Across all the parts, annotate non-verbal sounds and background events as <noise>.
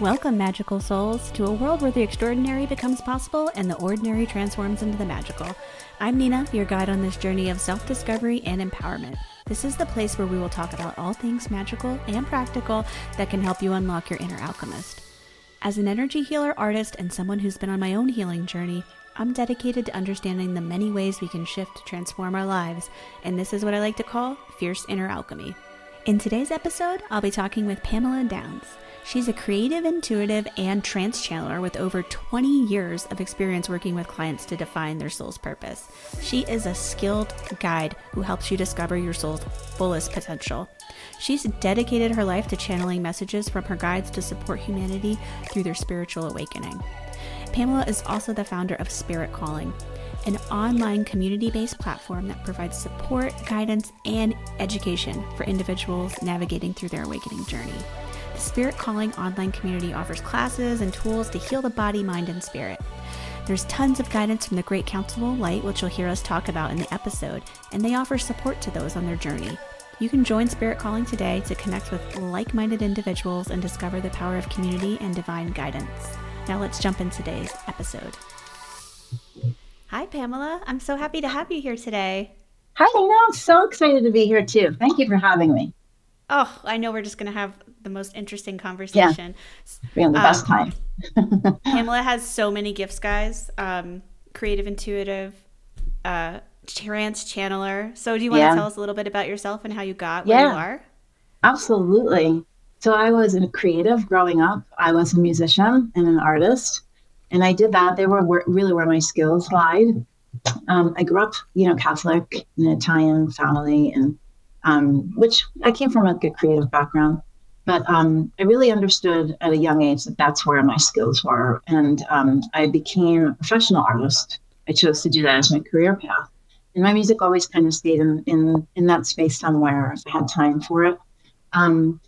Welcome, magical souls, to a world where the extraordinary becomes possible and the ordinary transforms into the magical. I'm Nina, your guide on this journey of self discovery and empowerment. This is the place where we will talk about all things magical and practical that can help you unlock your inner alchemist. As an energy healer, artist, and someone who's been on my own healing journey, I'm dedicated to understanding the many ways we can shift to transform our lives, and this is what I like to call fierce inner alchemy. In today's episode, I'll be talking with Pamela Downes. She's a creative, intuitive, and trance channeler with over 20 years of experience working with clients to define their soul's purpose. She is a skilled guide who helps you discover your soul's fullest potential. She's dedicated her life to channeling messages from her guides to support humanity through their spiritual awakening. Pamela is also the founder of Spirit Calling, an online community based platform that provides support, guidance, and education for individuals navigating through their awakening journey. The Spirit Calling online community offers classes and tools to heal the body, mind, and spirit. There's tons of guidance from the Great Council of Light, which you'll hear us talk about in the episode, and they offer support to those on their journey. You can join Spirit Calling today to connect with like minded individuals and discover the power of community and divine guidance. Now let's jump into today's episode. Hi, Pamela. I'm so happy to have you here today. Hi, Nina. I'm so excited to be here too. Thank you for having me. Oh, I know we're just going to have the most interesting conversation. Yeah, we have the best um, time. <laughs> Pamela has so many gifts, guys. Um, creative, intuitive, uh, trance channeler. So, do you want yeah. to tell us a little bit about yourself and how you got where yeah, you are? Absolutely. So, I was a creative growing up. I was a musician and an artist, and I did that. They were really where my skills lied. Um, I grew up, you know, Catholic in an Italian family, and um, which I came from a good creative background. But um, I really understood at a young age that that's where my skills were. And um, I became a professional artist. I chose to do that as my career path. And my music always kind of stayed in, in, in that space somewhere I had time for it. Um,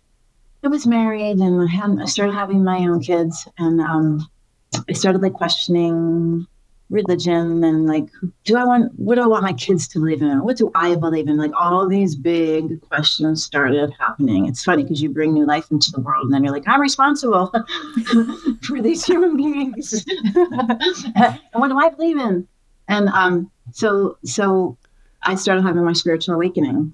I was married and I, had, I started having my own kids. And um, I started like questioning religion and like do i want what do i want my kids to believe in? What do i believe in? Like all these big questions started happening. It's funny because you bring new life into the world and then you're like i'm responsible <laughs> for these human beings. <laughs> And what do i believe in? And um so so i started having my spiritual awakening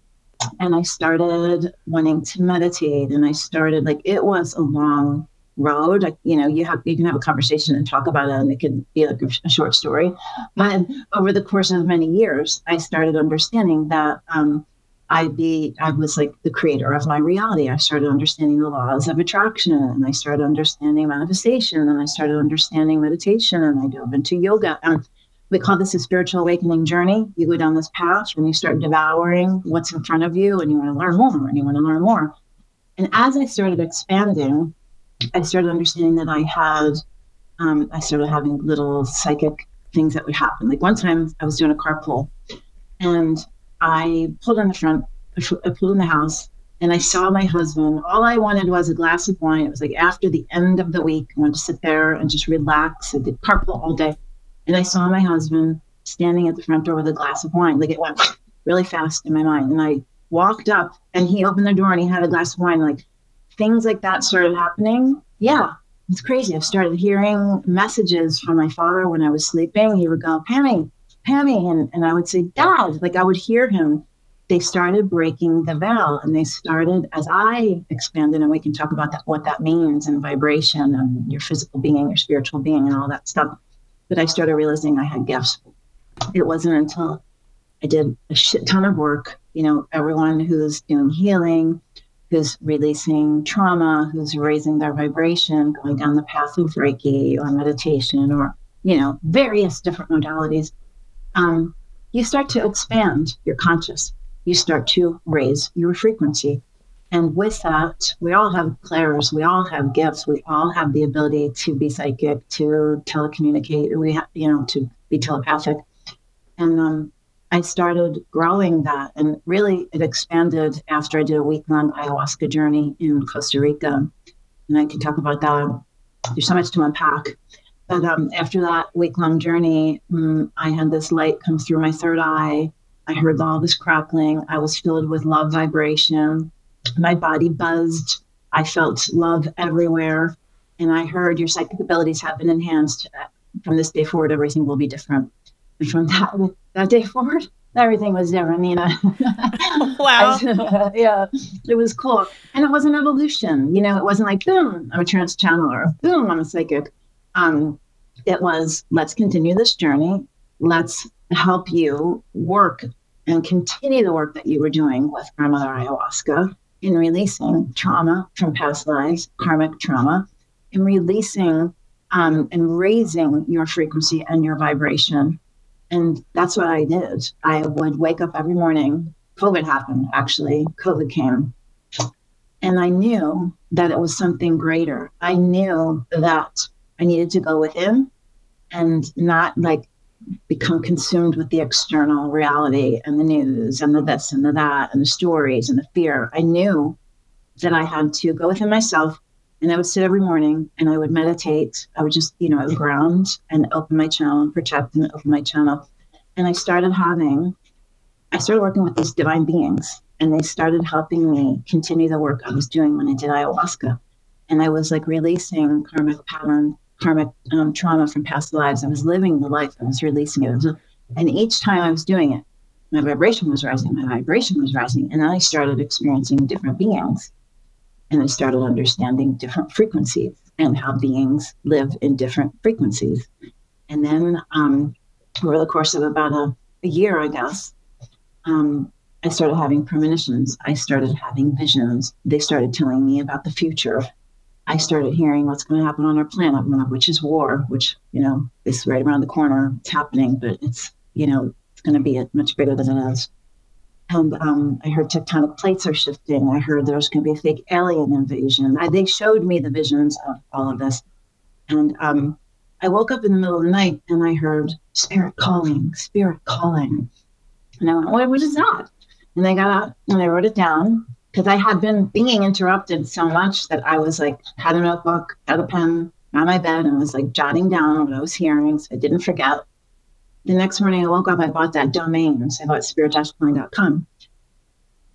and i started wanting to meditate and i started like it was a long road. Like, you know, you have you can have a conversation and talk about it, and it could be like a, short story. But over the course of many years, I started understanding that um, I be I was like the creator of my reality. I started understanding the laws of attraction, and I started understanding manifestation, and I started understanding meditation, and I dove into yoga. And we call this a spiritual awakening journey. You go down this path, and you start devouring what's in front of you, and you want to learn more, and you want to learn more. And as I started expanding I started understanding that I had, um, I started having little psychic things that would happen. Like one time I was doing a carpool and I pulled in the front, I pulled in the house and I saw my husband. All I wanted was a glass of wine. It was like after the end of the week, I wanted to sit there and just relax. I did carpool all day. And I saw my husband standing at the front door with a glass of wine. Like it went really fast in my mind. And I walked up and he opened the door and he had a glass of wine. Like things like that started happening, yeah, it's crazy. I started hearing messages from my father when I was sleeping. He would go, Pammy, Pammy. And, and I would say, Dad. Like I would hear him. They started breaking the veil and they started, as I expanded, and we can talk about that, what that means and vibration and your physical being, your spiritual being, and all that stuff. But I started realizing I had gifts. It wasn't until I did a shit ton of work, you know, everyone who's doing healing, who's releasing trauma, who's raising their vibration, going down the path of Reiki or meditation or, you know, various different modalities, um, you start to expand your conscious. You start to raise your frequency. And with that, we all have clairs, we all have gifts, we all have the ability to be psychic, to telecommunicate, we have, you know, to be telepathic. And um, I started growing that. And really, it expanded after I did a week long ayahuasca journey in Costa Rica. And I can talk about that. There's so much to unpack. But um, after that week long journey, um, I had this light come through my third eye. I heard all this crackling. I was filled with love vibration. My body buzzed. I felt love everywhere. And I heard your psychic abilities have been enhanced. From this day forward, everything will be different. And from that, that day forward, everything was different, Nina. <laughs> wow. <laughs> <laughs> yeah, it was cool. And it was an evolution. You know, it wasn't like, boom, I'm a trance channeler, boom, I'm a psychic. Um, it was, let's continue this journey. Let's help you work and continue the work that you were doing with grandmother ayahuasca in releasing trauma from past lives, karmic trauma, in releasing um, and raising your frequency and your vibration. And that's what I did. I would wake up every morning. COVID happened, actually. COVID came. And I knew that it was something greater. I knew that I needed to go within and not like become consumed with the external reality and the news and the this and the that and the stories and the fear. I knew that I had to go within myself and I would sit every morning and I would meditate. I would just, you know, I would ground and open my channel and protect and open my channel. And I started having, I started working with these divine beings and they started helping me continue the work I was doing when I did ayahuasca. And I was like releasing karmic pattern karmic um, trauma from past lives. I was living the life, I was releasing it. and each time I was doing it, my vibration was rising, my vibration was rising. And I started experiencing different beings. And I started understanding different frequencies and how beings live in different frequencies. And then um, over the course of about a, a year, I guess, um, I started having premonitions. I started having visions. They started telling me about the future I started hearing what's going to happen on our planet, which is war, which, you know, is right around the corner. It's happening, but it's, you know, it's going to be much bigger than it is. And um, I heard tectonic plates are shifting. I heard there's going to be a fake alien invasion. I, they showed me the visions of all of this. And um, I woke up in the middle of the night and I heard spirit calling, spirit calling. And I went, what, what is that? And I got up and I wrote it down because I had been being interrupted so much that I was like, had a notebook, had a pen on my bed, and was like jotting down what I was hearing so I didn't forget. The next morning I woke up, I bought that domain. So I bought spirit-point.com.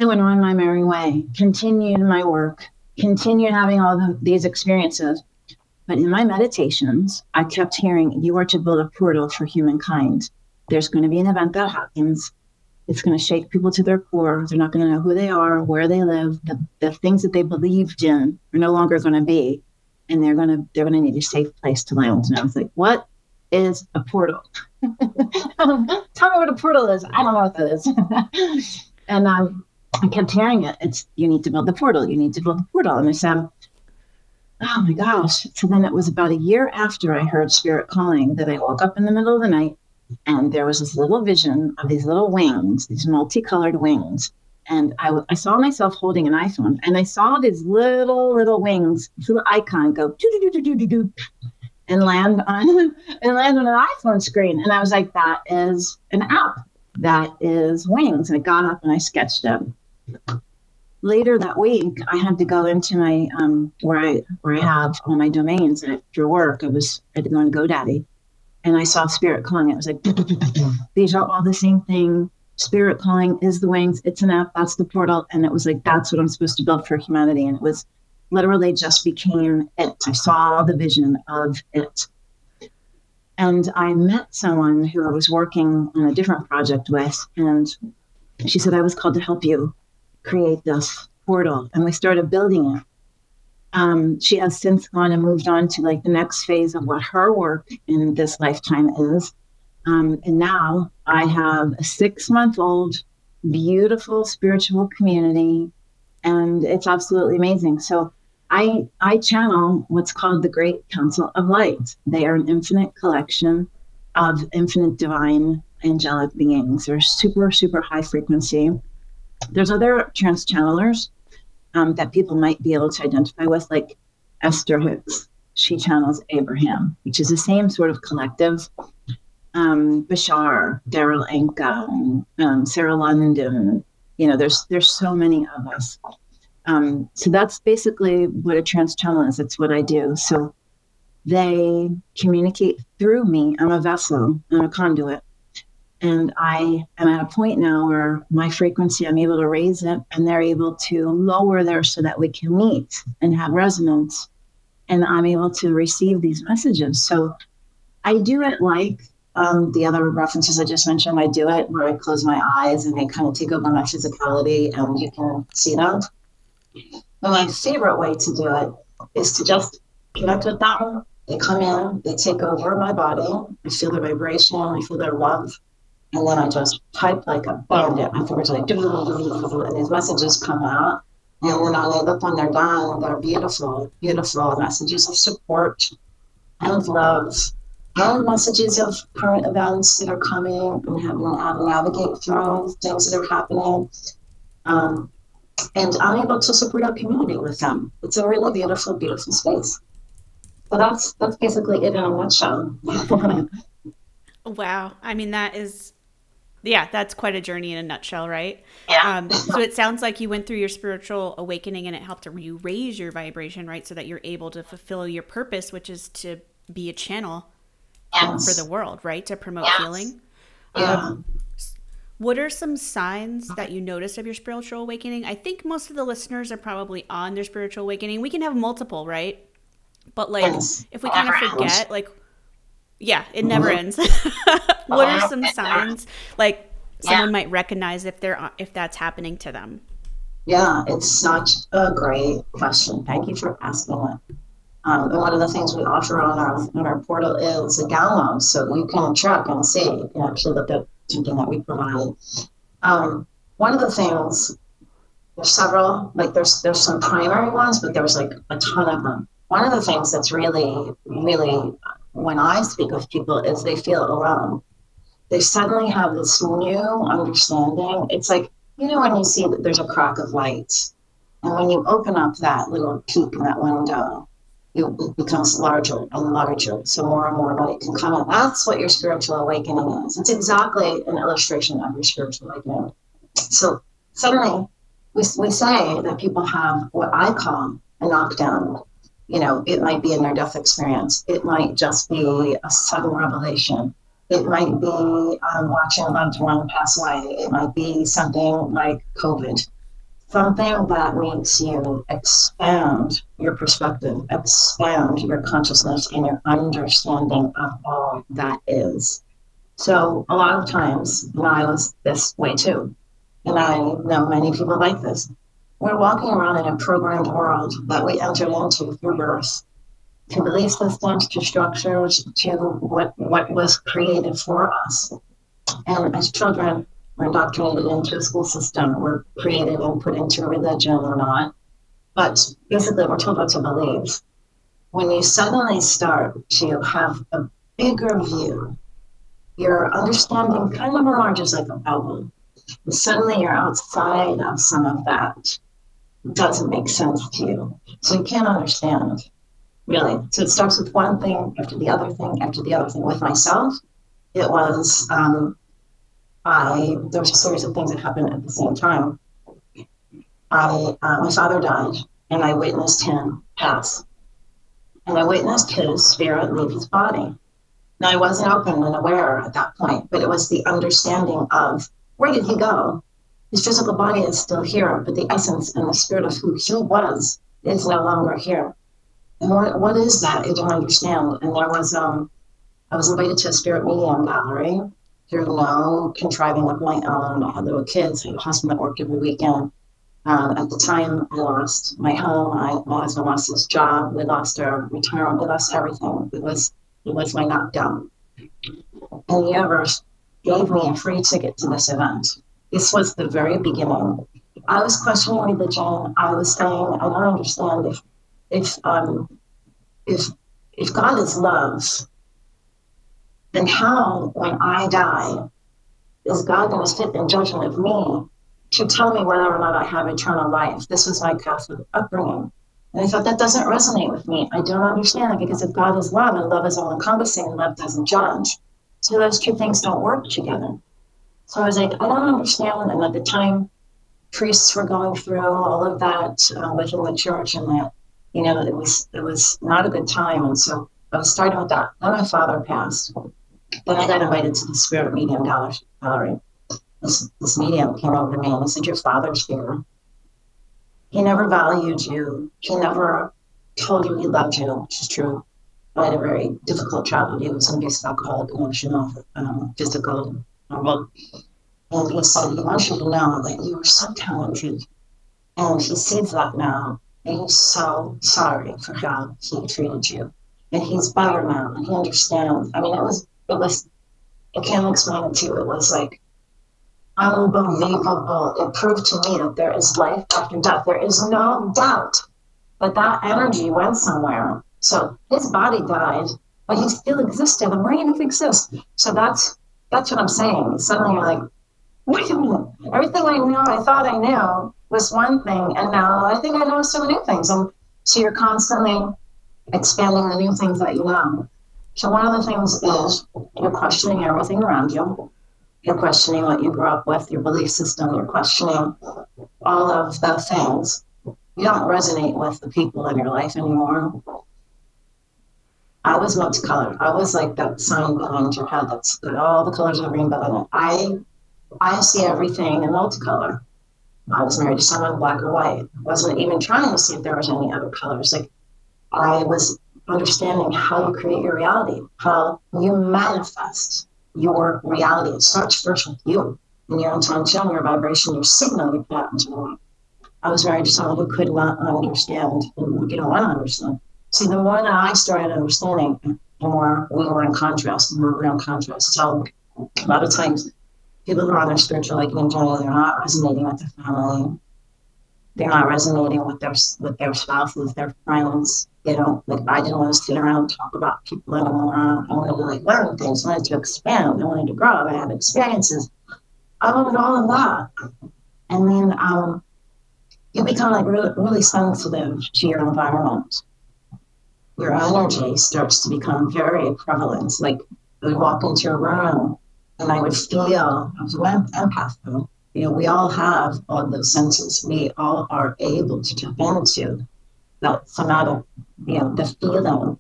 I went on my merry way, continued my work, continued having all the, these experiences. But in my meditations, I kept hearing, you are to build a portal for humankind. There's going to be an event that happens it's going to shake people to their core. They're not going to know who they are, where they live. The, the things that they believed in are no longer going to be, and they're going to they're going to need a safe place to land. And I was like, what is a portal? Tell me what a portal is. I don't know what that is. <laughs> and um, I kept hearing it. It's you need to build the portal. You need to build the portal. And I said, oh my gosh. So then it was about a year after I heard spirit calling that I woke up in the middle of the night and there was this little vision of these little wings, these multicolored wings. And I, I saw myself holding an iPhone, and I saw these little little wings, little icon go do do do do do do and land on <laughs> and land on an iPhone screen. And I was like, that is an app. That is wings. And I got up and I sketched it. Later that week, I had to go into my um, where I where I have all my domains. And after work, I was I had to go on GoDaddy and I saw spirit calling. It was like <laughs> these are all the same thing. Spirit calling is the wings. It's an app. That's the portal. And it was like that's what I'm supposed to build for humanity. And it was literally just became it. I saw the vision of it. And I met someone who I was working on a different project with, and she said I was called to help you create this portal. And we started building it. Um, she has since gone and moved on to like the next phase of what her work in this lifetime is. Um, and now I have a six month old, beautiful spiritual community, and it's absolutely amazing. So I I channel what's called the Great Council of Light. They are an infinite collection of infinite divine angelic beings. They're super super high frequency. There's other trance channelers um, that people might be able to identify with, like Esther Hicks. She channels Abraham, which is the same sort of collective. Um, Bashar, Darryl Anka, um, Sara Landon. You know, there's there's so many of us. Um, so that's basically what a trance channel is. It's what I do. So they communicate through me. I'm a vessel. I'm a conduit. And I am at a point now where my frequency, I'm able to raise it and they're able to lower there so that we can meet and have resonance. and I'm able to receive these messages. So I do it like um, the other references I just mentioned. I do it where I close my eyes and they kind of take over my physicality and you can see them. But my favorite way to do it is to just connect with them. They come in, they take over my body. I feel their vibration, I feel their love. And then I just type like a bandit. My fingers like, and these messages come out. And when I look when they're done, they're beautiful, beautiful messages of support and love and messages of current events that are coming and having to navigate through things that are happening. Um, and I'm able to support our community with them. It's a really beautiful, beautiful space. So that's that's basically it in a nutshell. <laughs> wow. I mean that is yeah, that's quite a journey in a nutshell, right? Yeah. Um, so it sounds like you went through your spiritual awakening and it helped you raise your vibration, right? So that you're able to fulfill your purpose, which is to be a channel yes. for the world, right? To promote yes. healing. Yeah. Um, what are some signs that you noticed of your spiritual awakening? I think most of the listeners are probably on their spiritual awakening. We can have multiple, right? But like, yes. if we kind of forget, like, yeah, it never mm-hmm. ends. <laughs> what are some signs like someone yeah. might recognize if they're if that's happening to them? Yeah, it's such a great question. Thank you for asking it. Um, and one of the things we offer on our on our portal is a download, so you can check and see. You can actually look at something that we provide. Um, one of the things there's several like there's there's some primary ones, but there's like a ton of them. One of the things that's really really when I speak with people is they feel alone. They suddenly have this new understanding. It's like, you know, when you see that there's a crack of light, and when you open up that little peak in that window, it becomes larger and larger. So more and more light can come in. That's what your spiritual awakening is. It's exactly an illustration of your spiritual awakening. So suddenly we, we say that people have what I call a knockdown you know, it might be a near death experience. It might just be a sudden revelation. It might be um, watching a loved one pass away. It might be something like COVID, something that makes you expand your perspective, expand your consciousness and your understanding of all that is. So, a lot of times, and I was this way too, and I know many people like this we're walking around in a programmed world that we entered into through birth, to belief systems, to structures, to what, what was created for us. And as children, indoctrinated into a school system, we're created and put into a religion or not. But basically, we're told what to believe. When you suddenly start to have a bigger view, your understanding kind of enlarges like a bubble. And suddenly you're outside of some of that doesn't make sense to you. So you can't understand, really. So it starts with one thing after the other thing after the other thing. With myself, it was um, I there was a series of things that happened at the same time. I uh, my father died, and I witnessed him pass, and I witnessed his spirit leave his body. Now I wasn't open and aware at that point, but it was the understanding of where did he go? His physical body is still here, but the essence and the spirit of who he was is no longer here. And what, what is that? I don't understand. And there was, um, I was invited to a spirit medium gallery through no contriving of my own. I had kids, I had a husband that worked every weekend. Uh, at the time, I lost my home. I, my husband lost his job. We lost our retirement. We lost everything. It was, it was my knockdown. And the universe gave me a free ticket to this event. This was the very beginning. I was questioning religion. I was saying, I don't understand if if um if if God is love, then how, when I die, is God going to sit in judgment of me to tell me whether or not I have eternal life? This was my Catholic upbringing. And I thought that doesn't resonate with me. I don't understand it because if God is love and love is all encompassing and love doesn't judge, so those two things don't work together. So I was like, I don't understand. And at the time, priests were going through all of that uh, within the church, and that you know it was it was not a good time. And so I was starting with that. Then my father passed. Then I got invited to the Spirit Medium Gallery. This, this medium came over to me and he said, Your father's here. He never valued you. He never told you he loved you, which is true. I had a very difficult childhood. He was abusive alcoholic, emotional, um, physical, verbal. And he said, he wants you to know that you are so talented. And he sees that now. And he's so sorry for how he treated you. And he's better now. And he understands. I mean, it was, it was, I can't explain it to you. It was like unbelievable. It proved to me that there is life after death. There is no doubt that that energy went somewhere. So his body died, but he still existed. The brain exists. So that's that's what I'm saying. Suddenly you're like, wait a minute. Everything I knew, I thought I knew was one thing, and now I think I know some new things. And so you're constantly expanding the new things that you know. So one of the things is you're questioning everything around you. You're questioning what you grew up with, your belief system. You're questioning all of the things you don't resonate with the people in your life anymore. I was multicolored. I was like that sign behind your head that's got all the colors of the rainbow. I I see everything in multicolor. I was married to someone black or white. I wasn't even trying to see if there was any other colors. Like I was understanding how you create your reality, how you manifest your reality. It starts first with you and your intention, your vibration, your signal you put. I was married to someone who could not understand and didn't want to understand. See, the more that I started understanding, the more we were in contrast, we were in contrast. So a lot of times people who are on their spiritual awakening journey, they're not resonating with their family. They're not resonating with their with their spouses, their friends. They don't like I didn't want to sit around and talk about people anymore. I wanted to like learn things, I wanted to expand, I wanted to grow, I had experiences. I wanted all of that. And then um you become like really, really sensitive to your environment. Your energy starts to become very prevalent. Like I would walk into a room and I would feel, I was an empath though. You know, we all have all those senses. We all are able to tap into that somatic, you know, the feeling.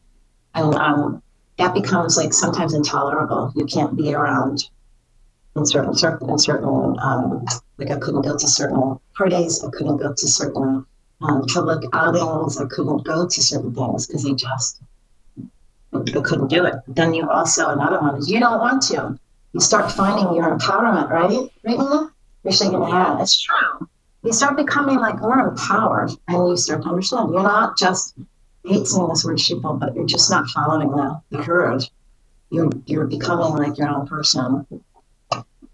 And um, that becomes like sometimes intolerable. You can't be around in certain certain in certain um, like I couldn't go to certain parties, I couldn't go to certain um, public outings, I couldn't go to certain things because they just I couldn't do it. Then you also another one is you don't want to. You start finding your empowerment, right? Right, You're shaking your head. It's true. You start becoming like more empowered, and you start to understand you're not just I hate this word sheeple, but you're just not following the, the herd. You're you're becoming like your own person.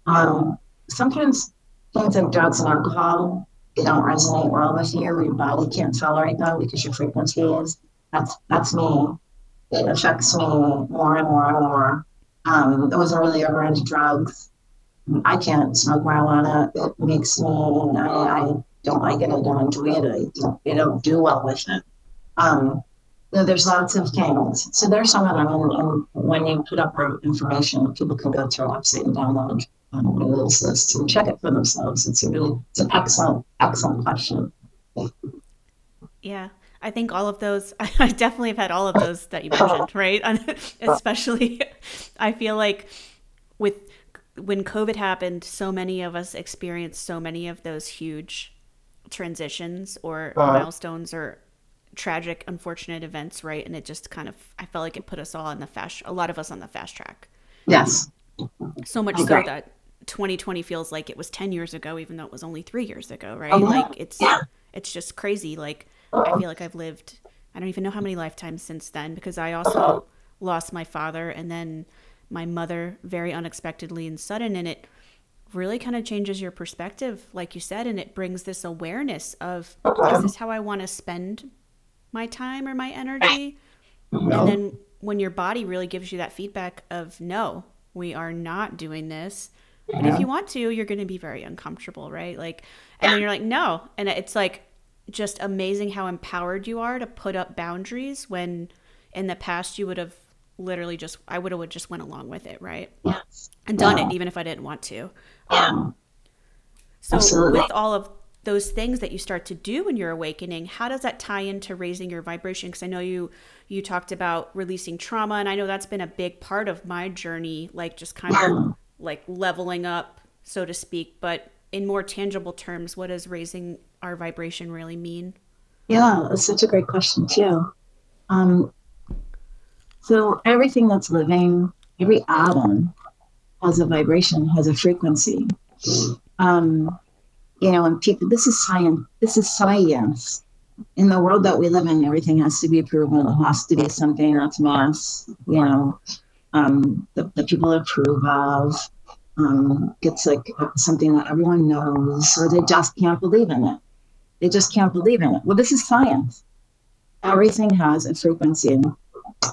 Um, sometimes things like drugs and alcohol they don't resonate well with you. Your body can't tolerate them because your frequency is. That's that's me. It affects me more and more and more. Um, I wasn't really ever into drugs. I can't smoke marijuana. It makes me. I, I don't like it. I don't enjoy it. I don't, I don't do well with it. Um, there's lots of things. So there's some of them. And, when you put up information, people can go to our website and download um, rules list and check it for themselves. It's a really, it's an excellent, excellent question. Yeah. I think all of those, <laughs> I definitely have had all of those that you mentioned, right? <laughs> <laughs> Especially, I feel like with when COVID happened, so many of us experienced so many of those huge transitions or uh, milestones or tragic, unfortunate events, right? And it just kind of, I felt like it put us all on the fast, a lot of us on the fast track. Yes. So much okay. so that 2020 feels like it was 10 years ago, even though it was only three years ago, right? Oh, like it's, yeah. it's just crazy. Like I uh-huh. feel like I've lived, I don't even know how many lifetimes since then because I also lost my father and then my mother very unexpectedly and sudden. And it really kind of changes your perspective, like you said, and it brings this awareness of is this how I want to spend my time or my energy? No. And then when your body really gives you that feedback of no, we are not doing this but if you want to, you're going to be very uncomfortable, right? Like, and then you're like, no. And it's like just amazing how empowered you are to put up boundaries when in the past you would have literally just, I would have just went along with it, right? Yes. And done yeah. it even if I didn't want to. Yeah. Um, so Absolutely. with all of those things that you start to do when you're awakening, how does that tie into raising your vibration? Because I know you you talked about releasing trauma, and I know that's been a big part of my journey, like just kind of like leveling up, so to speak. But in more tangible terms, what does raising our vibration really mean? Yeah, that's such a great question too. Um, so everything that's living, every atom has a vibration, has a frequency. Um, you know, and people, this is science. This is science. In the world that we live in, everything has to be proven. It has to be something that's mass. You know, um, the, the people approve of. Um, it's like something that everyone knows, or they just can't believe in it. They just can't believe in it. Well, this is science. Everything has a frequency.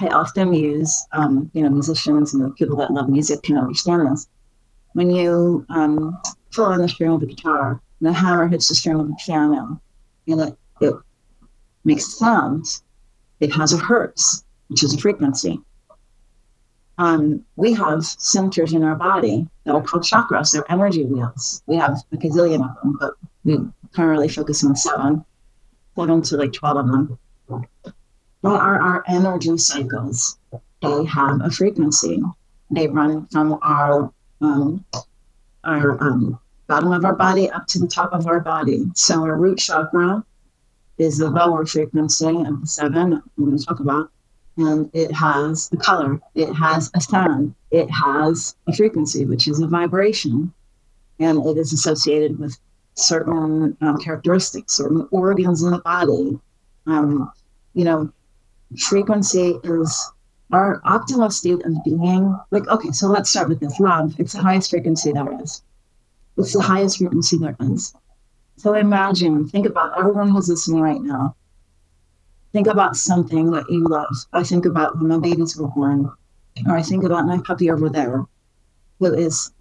I often use, um, you know, musicians and people that love music can understand this. When you um, pull on the string of the guitar, the hammer hits the string of the piano, and it, it makes sounds. It has a hertz, which is a frequency. Um, we have centers in our body that are called chakras. They're energy wheels. We have a gazillion of them, but we primarily focus on seven, seven to like 12 of them. They are our energy cycles. They have a frequency. They run from our um, our um, bottom of our body up to the top of our body. So our root chakra is the lower frequency of the seven I'm going to talk about. And it has a color, it has a sound, it has a frequency, which is a vibration. And it is associated with certain um, characteristics, certain organs in the body. Um, you know, frequency is our optimal state of being. Like, okay, so let's start with this love. It's the highest frequency there is. It's the highest frequency there is. So imagine, think about everyone who's listening right now. Think about something that you love. I think about when my babies were born, or I think about my puppy over there, who is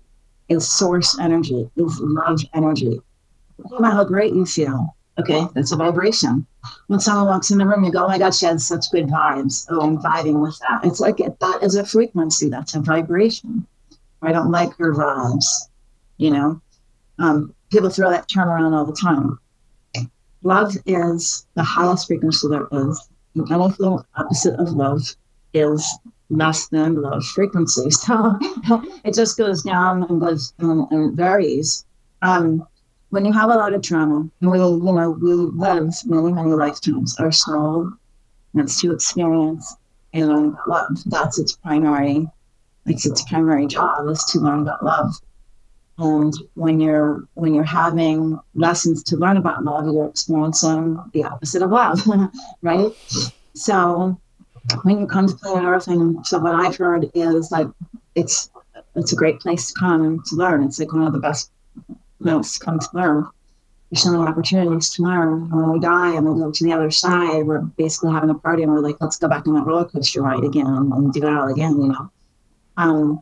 is source energy, is love energy. Think about how great you feel. Okay, that's a vibration. When someone walks in the room, you go, "Oh my God, she has such good vibes." Oh, I'm vibing with that. It's like that is a frequency. That's a vibration. I don't like her vibes. You know, um, people throw that term around all the time. Love is the highest frequency there is. And anything opposite of love is less than love frequency. <laughs> So it just goes down and goes um, and varies. Um, when you have a lot of trauma, we you know we live many many lifetimes. Our soul wants to experience and love. That's its primary, like its primary job is to learn about love. And when you're when you're having lessons to learn about love, you're experiencing the opposite of love, <laughs> right? So when you come to planet Earth, and so what I've heard is like it's it's a great place to come and to learn. It's like one of the best to come to learn. There's so many opportunities to learn. When we die and we go to the other side, we're basically having a party and we're like, let's go back on that roller coaster ride again and do it all again, you know. Um,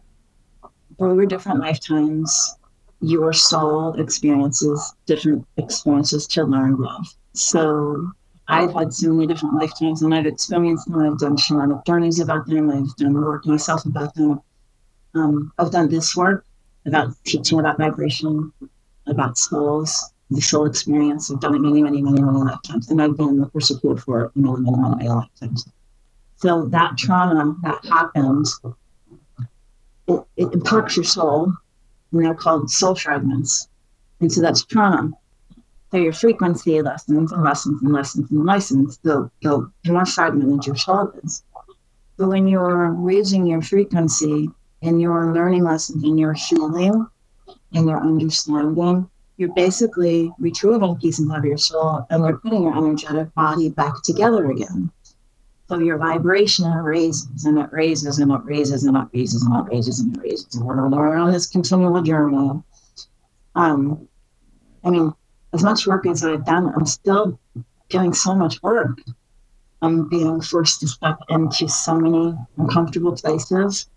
we were different lifetimes your soul experiences different experiences to learn love. So I've had so many different lifetimes and I've experienced them. I've done shamanic journeys about them. I've done work myself about them. Um, I've done this work about teaching about vibration, about souls, the soul experience. I've done it many, many, many, many lifetimes. And I've been the support for it many, many, many, many lifetimes. So that trauma that happens, it, it impacts your soul and they're called soul fragments. And so that's trauma. So your frequency lessons and lessons and lessons and lessens, the, the more fragmented your soul is. So when you're raising your frequency and you're learning lessons and you're healing and you're understanding, you're basically retrieving pieces of your soul and you're putting your energetic body back together again. So your vibration raises and it raises and it raises and it raises and it raises and it raises. And we're, we're on this continual journey. Um, I mean, as much work as I've done, I'm still doing so much work. I'm being forced to step into so many uncomfortable places,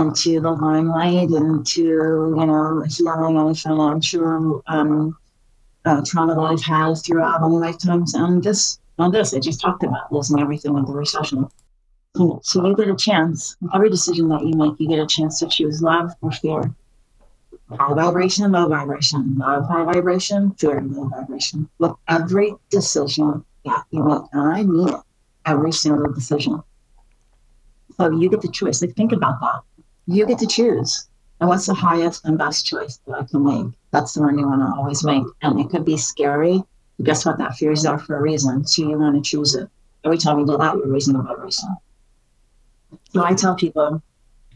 into the limelight, into, you know, healing some, I'm sure, um, uh, trauma that I've had throughout my lifetimes. And this on this, I just talked about losing everything with the recession. So you get a chance. Every decision that you make, you get a chance to choose love or fear. High vibration, low vibration, love, high vibration, fear, low vibration. Look, every decision that you make, and I mean it, every single decision. So you get the choice. Like, think about that. You get to choose. And what's the highest and best choice that I can make? That's the one you want to always make. And it could be scary guess what? That fear is there for a reason. So you want to choose it every time you do that, you're raising the vibration. So I tell people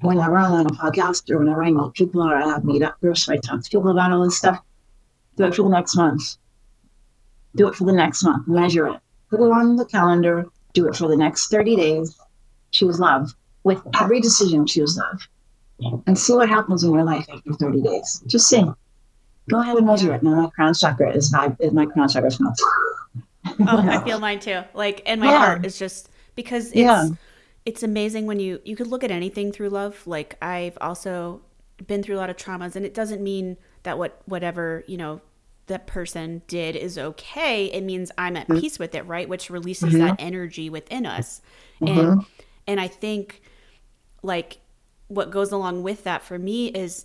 whenever I'm on a podcast or whenever I meet people or I have meetup groups, I talk to people about all this stuff. Do it for the next month. Do it for the next month. Measure it. Put it on the calendar. Do it for the next 30 days. Choose love. With every decision, choose love. And see what happens in your life after 30 days. Just see. Go ahead and measure it. Now my crown chakra is my is my crown chakra smells. oh, I <laughs> feel mine too. Like, and my yeah. heart is just because it's yeah. it's amazing when you you could look at anything through love. Like I've also been through a lot of traumas, and it doesn't mean that what whatever you know that person did is okay. It means I'm at mm-hmm. peace with it, right? Which releases mm-hmm. that energy within us, mm-hmm. and and I think like what goes along with that for me is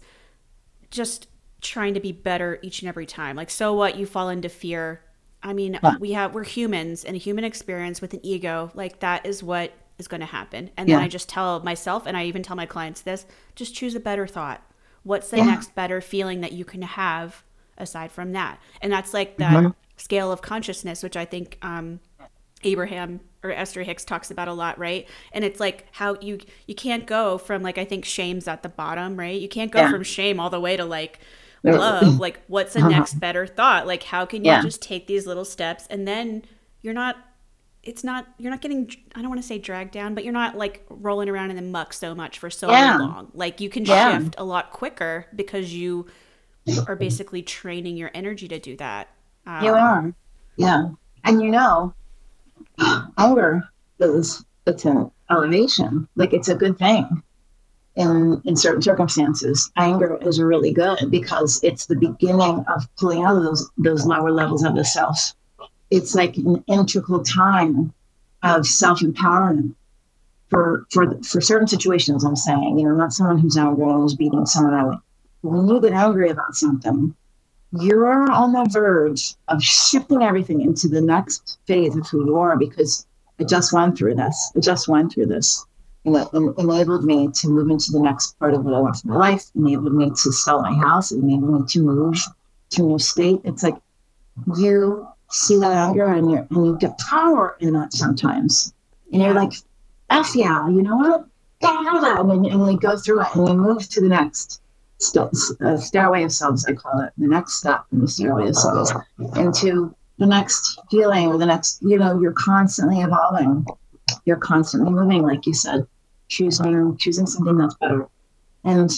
just trying to be better each and every time. Like, so what? You fall into fear. I mean, we have we're humans and a human experience with an ego. Like that is what is going to happen. And yeah. then I just tell myself, and I even tell my clients this: just choose a better thought. What's the yeah. next better feeling that you can have aside from that? And that's like that mm-hmm. scale of consciousness, which I think um, Abraham or Esther Hicks talks about a lot, right? And it's like how you you can't go from like I think shame's at the bottom, right? You can't go yeah. from shame all the way to like love <clears throat> like what's the uh-huh. next better thought like how can you yeah. just take these little steps and then you're not it's not you're not getting i don't want to say dragged down but you're not like rolling around in the muck so much for so yeah. long like you can shift a lot quicker because you are basically training your energy to do that um, you are yeah and you know anger is it's an elevation like it's a good thing in, in certain circumstances. Anger is really good because it's the beginning of pulling out of those, those lower levels of the self. It's like an integral time of self empowerment for, for, for certain situations. I'm saying, you know, not someone who's angry and is beating someone out. When you get angry about something, you're on the verge of shifting everything into the next phase of who you are because I just went through this. I just went through this And it enabled me to move into the next part of what I want for my life, enabled me to sell my house, enabled me to move to a new state. It's like you see that anger and, you and you get power in that sometimes. And you're like, F yeah, you know what? get out of And, and we go through it and we move to the next st- uh, stairway of selves, I call it, the next step in the stairway of selves, into the next feeling or the next, you know, you're constantly evolving. You're constantly moving, like you said choosing choosing something that's better. And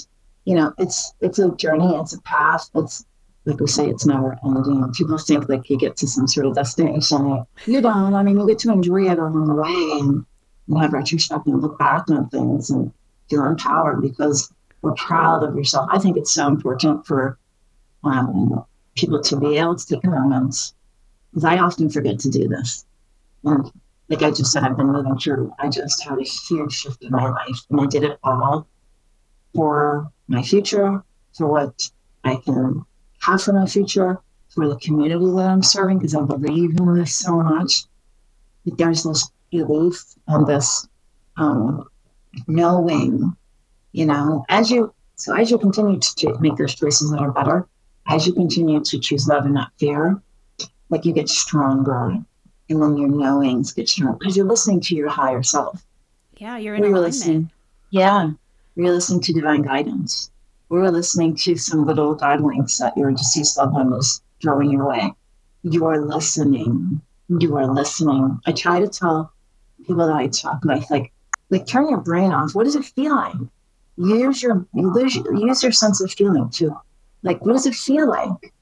you know, it's it's a journey, it's a path. It's like we say, it's never ending. People think like you get to some sort of destination. You don't. I mean, you get to enjoy it along the way and you have retrospect and look back on things and feel empowered because we're proud of yourself. I think it's so important for um, people to be able to take moments because I often forget to do this. And like I just said, I've been moving through. I just had a huge shift in my life, and I did it all for my future, for what I can have for my future, for the community that I'm serving, because I believe in this so much. There's this belief and this um, knowing, you know, as you so as you continue to make those choices that are better, as you continue to choose love and not fear, like you get stronger and when your knowings get stronger because you're listening to your higher self. Yeah, you're in we alignment. Listening, yeah, you're listening to divine guidance. we're listening to some little guidelines that your deceased loved one was throwing your way. You are listening. You are listening. I try to tell people that I talk with, like, like turn your brain off. What does it feel like? Use your use, use your sense of feeling too. Like, what does it feel like?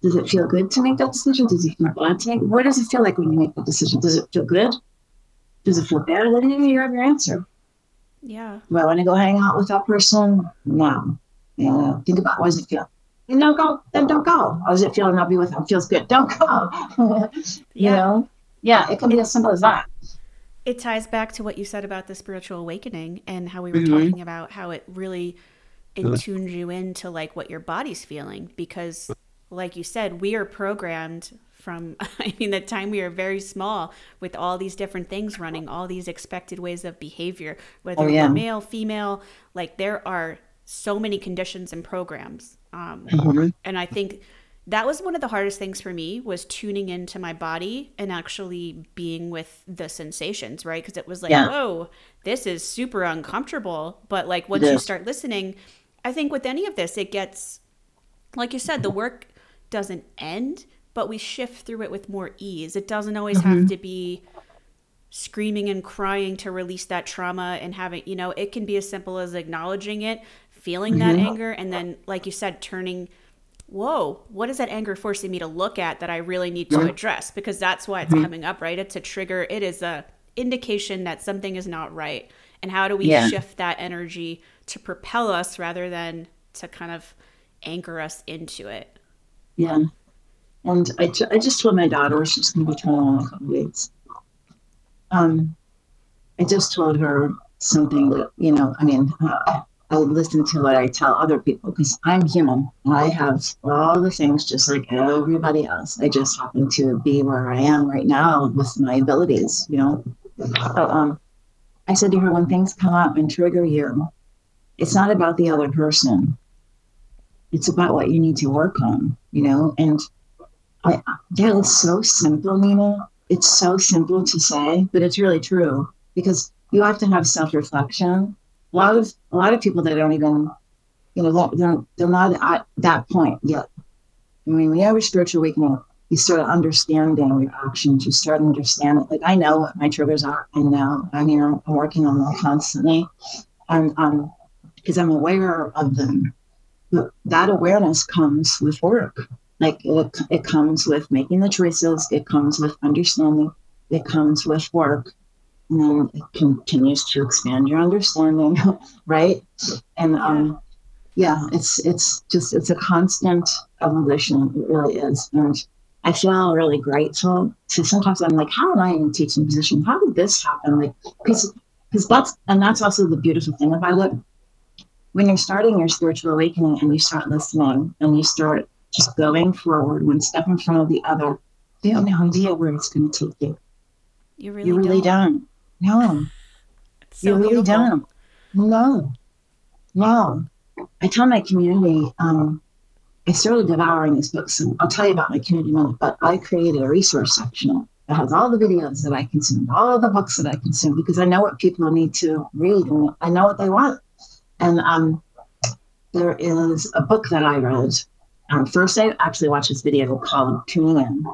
Does it feel good to make that decision? Does it feel bad to make? What does it feel like when you make that decision? Does it feel good? Does it feel bad? Then you have your answer. Yeah. Do I want to go hang out with that person? No. Yeah. Think about how does it feel? And don't go. Then don't go. How does it feel not be with them? Feels good. Don't go. <laughs> you yeah. know? Yeah. It can be as simple as that. It ties back to what you said about the spiritual awakening and how we were mm-hmm. talking about how it really tunes you into like what your body's feeling because like you said, we are programmed from, <laughs> I mean, the time we are very small with all these different things running, all these expected ways of behavior, whether oh, yeah. male, female, like there are so many conditions and programs. Um, mm-hmm. And I think that was one of the hardest things for me was tuning into my body and actually being with the sensations right because it was like yeah. whoa this is super uncomfortable but like once you start listening i think with any of this it gets like you said the work doesn't end but we shift through it with more ease it doesn't always mm-hmm. have to be screaming and crying to release that trauma and having you know it can be as simple as acknowledging it feeling mm-hmm. that anger and then like you said turning whoa, what is that anger forcing me to look at that I really need to address? Because that's why it's mm-hmm. coming up, right? It's a trigger. It is a indication that something is not right. And how do we yeah. shift that energy to propel us rather than to kind of anchor us into it? Yeah. And I, I just told my daughter she's going to be 21 in a couple weeks. Um, I just told her something that, you know, I mean, uh, I listen to what I tell other people because I'm human. I have all the things just like everybody else. I just happen to be where I am right now with my abilities, you know. So, um, I said to her, when things come up and trigger you, it's not about the other person. It's about what you need to work on, you know. And I, that is so simple, Nina. It's so simple to say, but it's really true because you have to have self reflection a lot of a lot of people that don't even you know they're, they're not at that point yet. I mean, when you have a spiritual awakening, you start understanding your actions. You start understanding. Like I know what my triggers are. I know. I mean, I'm, I'm working on them constantly, and um, because I'm aware of them. But that awareness comes with work. Like it, it comes with making the choices. It comes with understanding. It comes with work and then it continues to expand your understanding, <laughs> right? And um, yeah, it's it's just it's a constant evolution. It really is, and I feel really grateful. So sometimes I'm like, how am I in a teaching position? How did this happen? Like, because because that's and that's also the beautiful thing about it. When you're starting your spiritual awakening and you start listening and you start just going forward, one step in front of the other, you have no idea where it's going to take you. You really, you really don't. don't. No. So you really don't. No. No. I tell my community, um, I started devouring these books, and I'll tell you about my community in a minute, but I created a resource section that has all the videos that I consume, all the books that I consume, because I know what people need to read and I know what they want. And um, there is a book that I read. Um, first, I actually watched this video called Tuning In.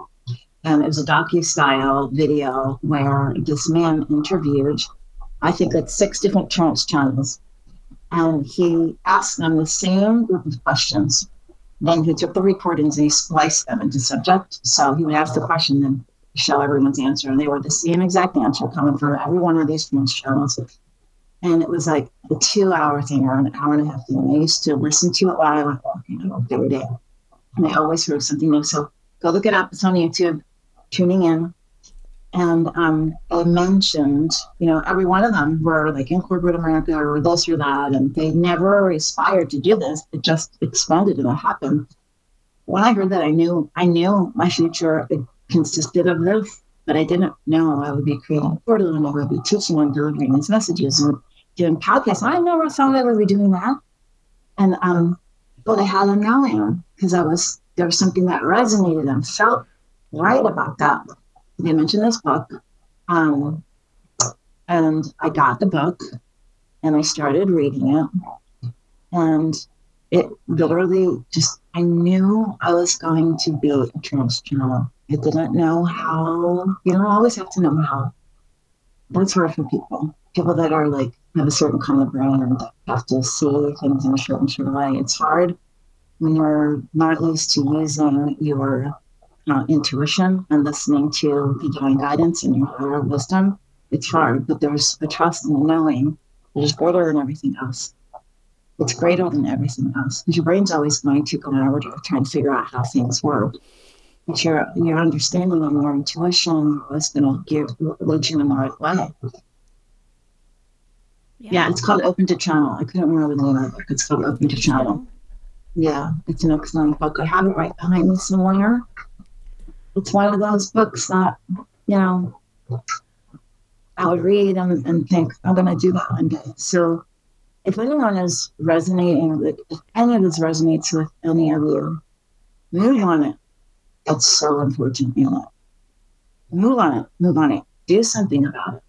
And it was a docu-style video where this man interviewed, I think it's six different trance channels. And he asked them the same group of questions. Then he took the recordings and he spliced them into subject. So he would ask the question and show everyone's answer. And they were the same exact answer coming from every one of these trance channels. And it was like a two hour thing or an hour and a half thing. I used to listen to it while I went walking every day. And I always heard something new. So go look it up. It's on YouTube tuning in. And um, they mentioned, you know, every one of them were like in corporate America or this or that, and they never aspired to do this. It just expanded and it happened. When I heard that, I knew I knew my future consisted of this, but I didn't know I would be creating a portal and I would be teaching and delivering these messages and doing podcasts. I never thought I would be doing that. And um, but I had a knowing because I was there was something that resonated and felt write about that. They mentioned this book. Um, and I got the book and I started reading it. And it literally just, I knew I was going to be a trance channel. I didn't know how, you don't always have to know how. That's hard for people. People that are like, have a certain kind of brain and have to see things in a certain of way. It's hard when you're not used to using your uh, intuition and listening to the divine guidance and your higher wisdom, it's hard, but there's a trust and the knowing there's greater than everything else. It's greater than everything else because your brain's always going to go out to try and figure out how things work. But your your understanding and your intuition is going to give lead you in the right way. Yeah. yeah. it's called Open to Channel. I couldn't remember the name of it. It's called Open to Channel. Yeah, it's an excellent book. I have it right behind me somewhere it's one of those books that, you know, I would read and, and think, I'm going to do that one day. So if anyone is resonating, if any of this resonates with any of you, Move on it. That's so important in life. Move on it. Move on it. Do something about it.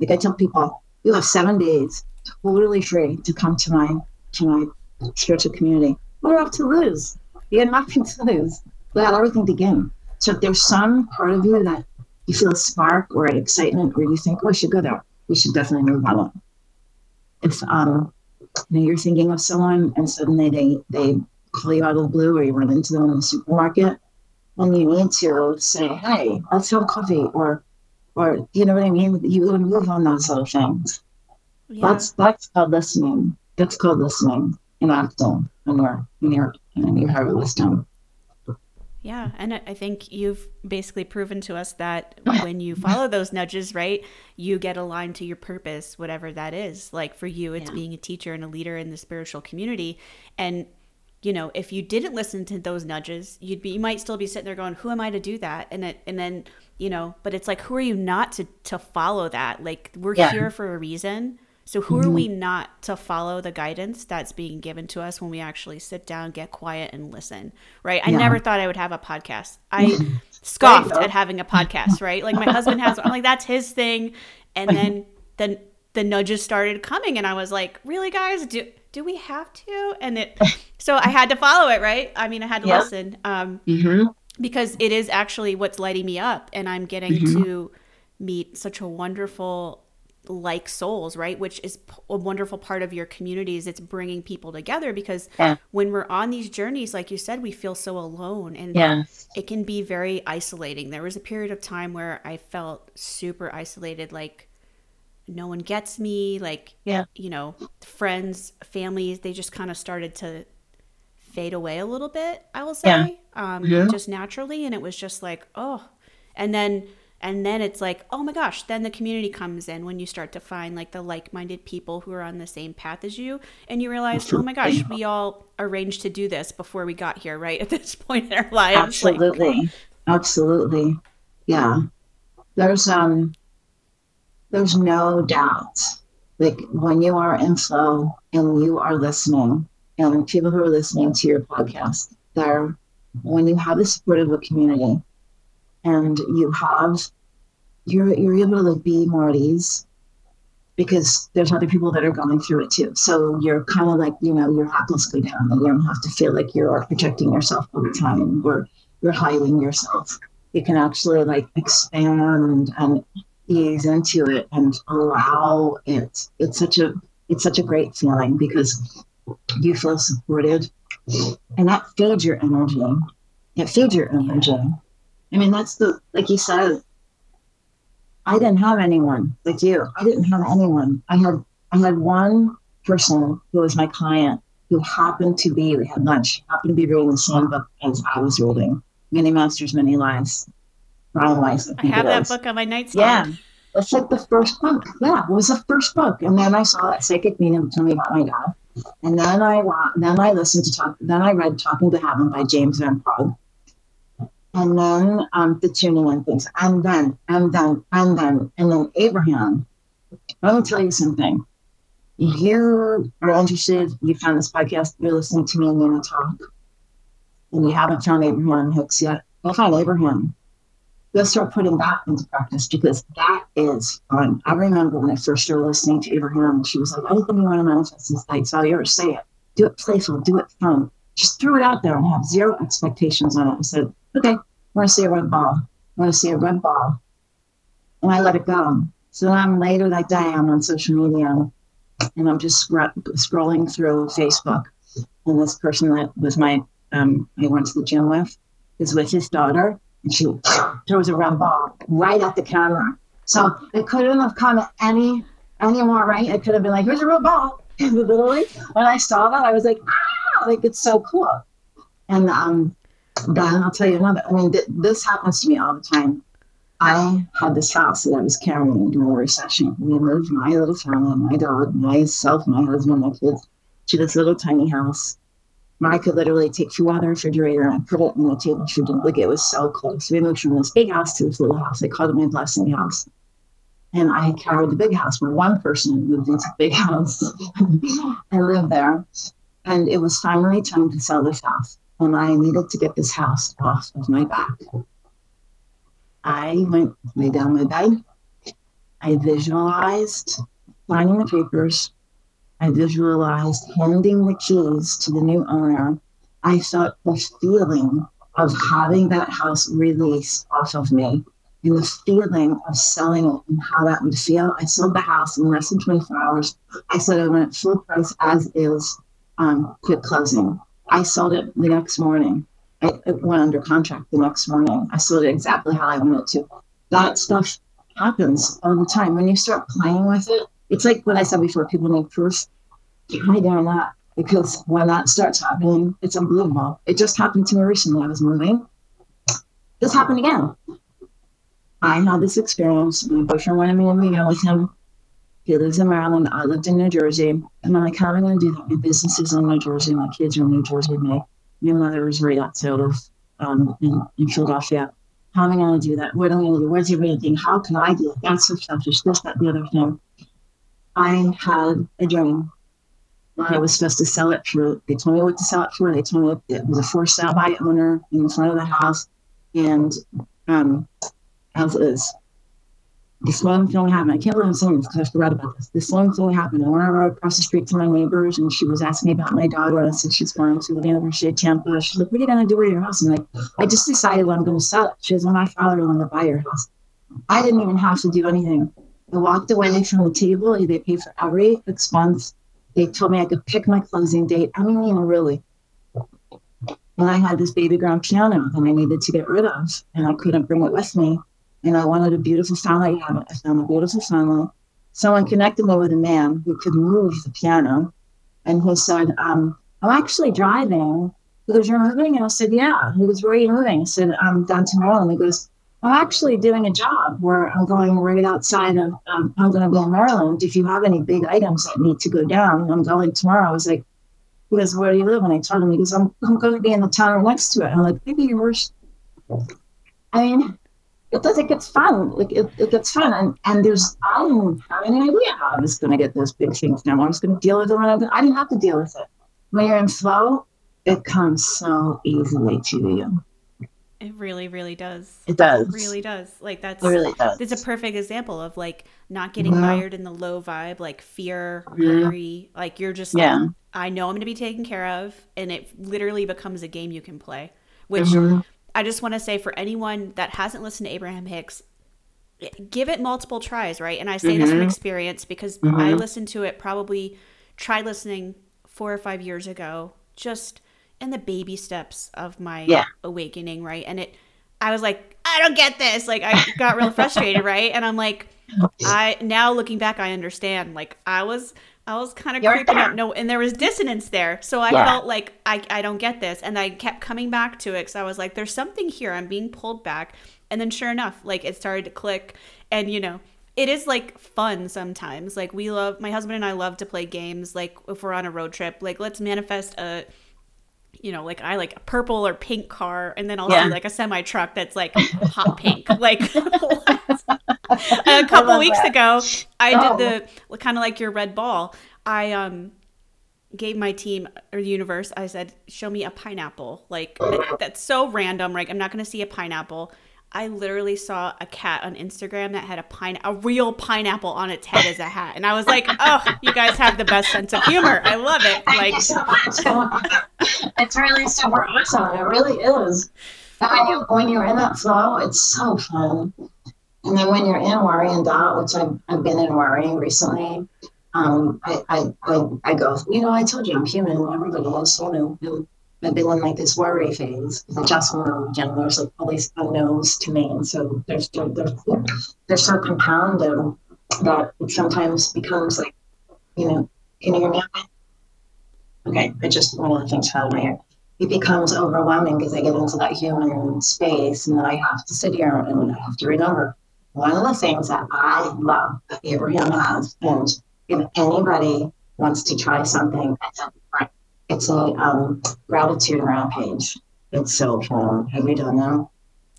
Like I tell people, you have seven days totally free to come to my to my spiritual community. What have to lose? You have nothing to lose. We have everything to gain. So if there's some part of you that you feel a spark or an excitement or you think, oh, I should go there, you should definitely move on. If um you know, you're thinking of someone and suddenly they they call you out of the blue or you run into them in the supermarket and you need to say, hey, let's have coffee or or you know what I mean? You would move on those little things. Yeah. That's that's called listening. That's called listening and acting when you're when you're when you have wisdom. Yeah, and I think you've basically proven to us that when you follow those nudges, right, you get aligned to your purpose, whatever that is. Like for you, it's yeah. being a teacher and a leader in the spiritual community, and you know, if you didn't listen to those nudges, you'd be you might still be sitting there going, "Who am I to do that?" And it, and then you know, but it's like, who are you not to to follow that? Like we're yeah. here for a reason. So who mm-hmm. are we not to follow the guidance that's being given to us when we actually sit down, get quiet, and listen? Right? I yeah. never thought I would have a podcast. I <laughs> scoffed at having a podcast. Right? Like my husband has. I'm like, that's his thing. And then then the nudges started coming, and I was like, really, guys, do do we have to? And it, so I had to follow it, right? I mean, I had to yeah. listen um, mm-hmm. because it is actually what's lighting me up, and I'm getting mm-hmm. to meet such a wonderful like souls right which is a wonderful part of your communities it's bringing people together because yeah. when we're on these journeys like you said we feel so alone and yeah. it can be very isolating there was a period of time where i felt super isolated like no one gets me like yeah you know friends families they just kind of started to fade away a little bit i will say yeah. um yeah. just naturally and it was just like oh and then and then it's like oh my gosh then the community comes in when you start to find like the like-minded people who are on the same path as you. And you realize oh my gosh we all arranged to do this before we got here right <laughs> at this point in our lives. Absolutely. like, absolutely. Yeah. There's um there's no doubt. Like when you are in flow and you are listening, and people who are listening to your podcast, there, when you have the support of a community, and you have, you're you're able to be more at ease because there's other people that are going through it too. So you're kind of like, you know, your happiness go down and you don't have to feel like you're protecting yourself all the time or you're hiding yourself. You can actually like expand and ease into it and allow it. It's such a it's such a great feeling because you feel supported and that feeds your energy. It feeds your energy. I mean, that's the like you said. I didn't have anyone like you. I didn't have anyone. I had I had one person who was my client who happened to be we had lunch happened to be reading the same book as I was reading, Many Masters, Many Lives. Brown. I, I have that book on my nightstand. Yeah. It's like the first book. Yeah, it was the first book. And then I saw that psychic medium tell me about my dad. And then I then I listened to talk. Then I read Talking to Heaven by James Van Praagh. And then um, the tuning in things. And then, and then, and then, and then Abraham. Let me tell you something. You are interested, you found this podcast, you're listening to me and Nina talk, and you haven't found Abraham Hicks yet. Go find Abraham let's start putting that into practice because that is fun. I remember when I first started listening to Abraham, she was like, anything you want to manifest in light, so you ever say it. Do it playful, do it fun. Just throw it out there and have zero expectations on it. I said, okay, I want to see a red ball. I want to see a red ball. And I let it go. So then later that day, I'm on social media and I'm just scrolling through Facebook. And this person that was my, um, I went to the gym with, is with his daughter and she throws a red ball right at the camera. So it couldn't have come any any more right. It could have been like, here's a red ball. <laughs> literally, when I saw that, I was like, ah, like it's so cool. And um, then I'll tell you another. I mean, th- this happens to me all the time. I had this house that I was carrying during the recession. We moved my little family, my dog, myself, my husband, my kids, to this little tiny house I could literally take food out of the refrigerator and put it on the table for dinner. Like it was so close. We moved from this big house to this little house. They called it my blessing house. And I carried the big house where one person moved into the big <laughs> house <laughs> I lived there. And it was finally time to sell this house. And I needed to get this house off of my back. I went lay down my bed. I visualized signing the papers. I visualized handing the keys to the new owner. I felt the feeling of having that house released off of me and the feeling of selling it and how that would feel. I sold the house in less than 24 hours. I said I went full price as is, um, quick closing. I sold it the next morning. I, it went under contract the next morning. I sold it exactly how I wanted to. That stuff happens all the time. When you start playing with it, it's like what I said before people need proof. Try doing that because when that starts happening, it's unbelievable. It just happened to me recently. I was moving. This happened again. I had this experience. My boyfriend wanted me to meet with him. He lives in Maryland. I lived in New Jersey. I'm like, how am I going to do that? My business is in New Jersey. My kids are in New Jersey. My, my mother is right outside of um, in, in Philadelphia. How am I going to do that? What am I going to do? Where's everything? How can I do it? That's so selfish. This, that, the other thing. I had a dream. I was supposed to sell it for, they told me what to sell it for. They told me it was a for sale by owner in the front of the house. And um, as is. This one thing happened. I can't believe I'm saying this because I forgot about this. This one thing happened. I went across the street to my neighbors and she was asking me about my dog. I said she's going to the University of Tampa. She's like, What are you going to do with your house? And I'm like, I just decided what I'm going to sell it. She says, My father wanted to buy your house. I didn't even have to do anything. I walked away from the table. They paid for every expense. They told me I could pick my closing date. I mean, really. And I had this baby grand piano that I needed to get rid of, and I couldn't bring it with me and I wanted a beautiful family. I found a beautiful family. Someone connected me with a man who could move the piano. And he said, um, I'm actually driving. Goes, You're moving? And I said, Yeah. He goes, Where are you moving? I said, I'm down to Maryland. He goes, I'm actually doing a job where I'm going right outside of, um, I'm going to go to Maryland. If you have any big items that need to go down, I'm going tomorrow. I was like, he goes, Where do you live? And I told him, he goes, I'm, I'm going to be in the town next to it. I'm like, Maybe worse. I mean, it does it gets fun like it, it gets fun and, and there's i don't have any idea how i was going to get those big things now i was going to deal with them and i didn't have to deal with it. When you're in flow it comes so easily to you. It really really does. It does. It really does. Like that's it really does. it's a perfect example of like not getting yeah. mired in the low vibe like fear worry yeah. like you're just yeah. Like, i know i'm going to be taken care of and it literally becomes a game you can play which mm-hmm. I just want to say for anyone that hasn't listened to Abraham Hicks, give it multiple tries, right? And I say mm-hmm. this from mm-hmm. experience because mm-hmm. I listened to it probably tried listening four or five years ago, just in the baby steps of my yeah. awakening, right? And it, I was like, I don't get this. Like, I got real frustrated, <laughs> right? And I'm like, I now looking back, I understand. Like, I was I was kind of creeping up. No, and there was dissonance there. So I yeah. felt like I, I don't get this. And I kept coming back to it because I was like, there's something here. I'm being pulled back. And then sure enough, like it started to click. And, you know, it is like fun sometimes. Like we love, my husband and I love to play games. Like if we're on a road trip, like let's manifest a, you know, like I like a purple or pink car, and then I'll yeah. see like a semi truck that's like hot pink. <laughs> Like <laughs> <laughs> a couple weeks that. ago, I oh. did the kind of like your red ball. I um gave my team or the universe. I said, "Show me a pineapple." Like that's so random. Like I'm not going to see a pineapple. I literally saw a cat on Instagram that had a pine a real pineapple on its head as a hat. And I was like, <laughs> "Oh, you guys have the best sense of humor. I love it." Thank Like so much. <laughs> It's really super awesome. It really is. And when you when you're in that flow, it's so fun. And then when you're in worry and doubt, which I've, I've been in worrying recently, um, I, I, I, I go, you know, I told you I'm human. Everybody else, you know, I've in like this worry phase, the adjustment, you know, there's like all these unknowns to me. And so they're, they're, they're so compounded that it sometimes becomes like, you know, can you hear me? Okay, I just, one of the things fell my ear. It becomes overwhelming because I get into that human space and then I have to sit here and I have to remember one of the things that I love that Abraham has, and if anybody wants to try something, it's a um, gratitude rampage. It's so fun. Have you done them?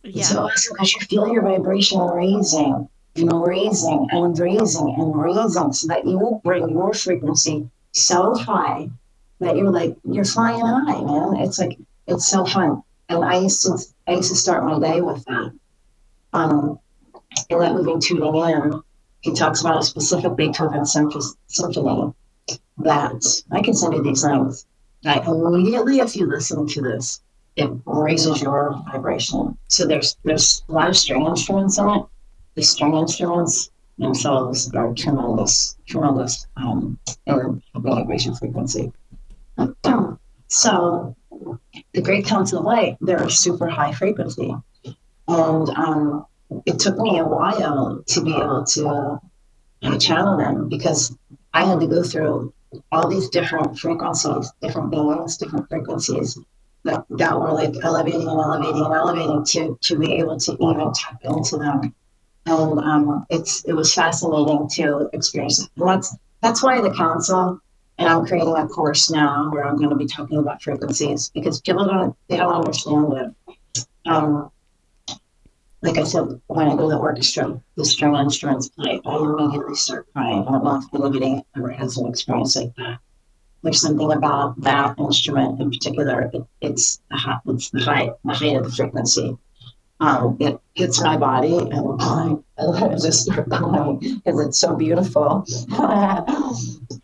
Yeah. It's so awesome because you feel your vibration raising and raising and raising and raising so that you will bring your frequency so high that you're like, you're flying high, man. It's like, it's so fun. And I used to I used to start my day with that. Um, in that movie Tuning In, he talks about a specific Beethoven symphony that I can send you these lines. That immediately, if you listen to this, it raises your vibration. So there's there's a lot of string instruments in it. The string instruments themselves are tremendous, tremendous um, vibration frequency. <clears throat> So the Great Council of Light, they're super high frequency. And um, it took me a while to be able to uh, channel them because I had to go through all these different frequencies, different beings, different frequencies that, that were like elevating and elevating and elevating to, to be able to even tap into them. And um, it's it was fascinating to experience. And that's that's why the council and I'm creating a course now where I'm going to be talking about frequencies because people don't they don't understand it. Um, like I said, when I go to the orchestra, the string instruments play, I immediately start crying. I don't know if anybody ever has an experience like that. There's something about that instrument in particular. It, it's the high, it's the height, the height of the frequency. Um, it hits my body, and I, I just start crying because it's so beautiful. <laughs>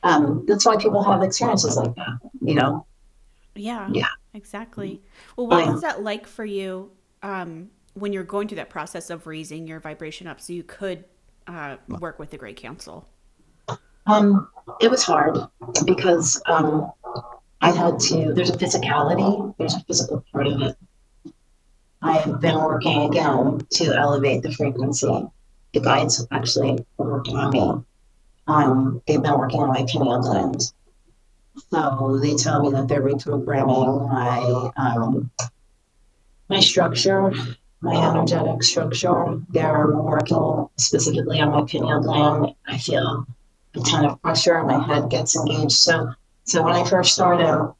um, that's why people have experiences like that, you know. Yeah. Yeah. Exactly. Well, what was that like for you? Um, when you're going through that process of raising your vibration up so you could uh, work with the Great Council? Um, it was hard because um, I had to, there's a physicality, there's a physical part of it. I have been working again to elevate the frequency. The guides actually worked on me. Um, they've been working on my pineal gland. So they tell me that they're reprogramming my um, my structure my energetic structure. They're working specifically on my pineal gland. I feel a ton of pressure. My head gets engaged. So, so when I first started,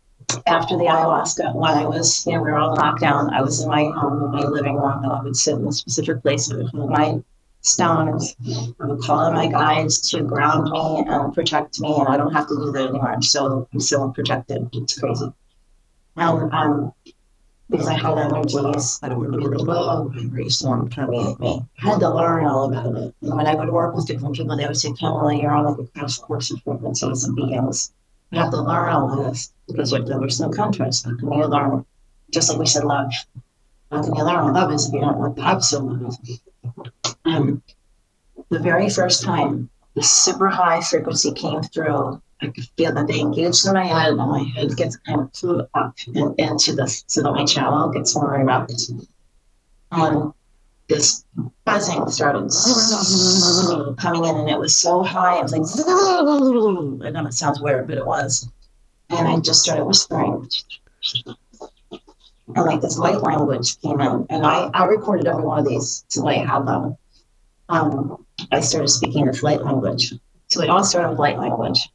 after the ayahuasca, when I was, you know, we were all locked down, I was in my home, in my living room, and I would sit in a specific place with my stones. I would call on my guides to ground me and protect me, and I don't have to do that anymore. I'm so, I'm so protected. It's crazy. And um, because I had energies that were really low vibration and permeate me. I had to learn all about it. And when I would work with different people, they would say, Pamela, you're on like a crash course of frequencies and beings. You have to learn all this because there was no contrast. How can you learn? Just like we said, love. How can you learn love is if you don't the opposite of love? Um, the very first time the super high frequency came through I could feel that they engaged in my head, and my head gets kind of pulled up and into the so that my channel gets more erect. And this buzzing started coming in, and it was so high. I was like, I know it sounds weird, but it was. And I just started whispering. And like this light language came in, and I, I recorded every one of these so I had them. Um, I started speaking this light language. So it all started with light language.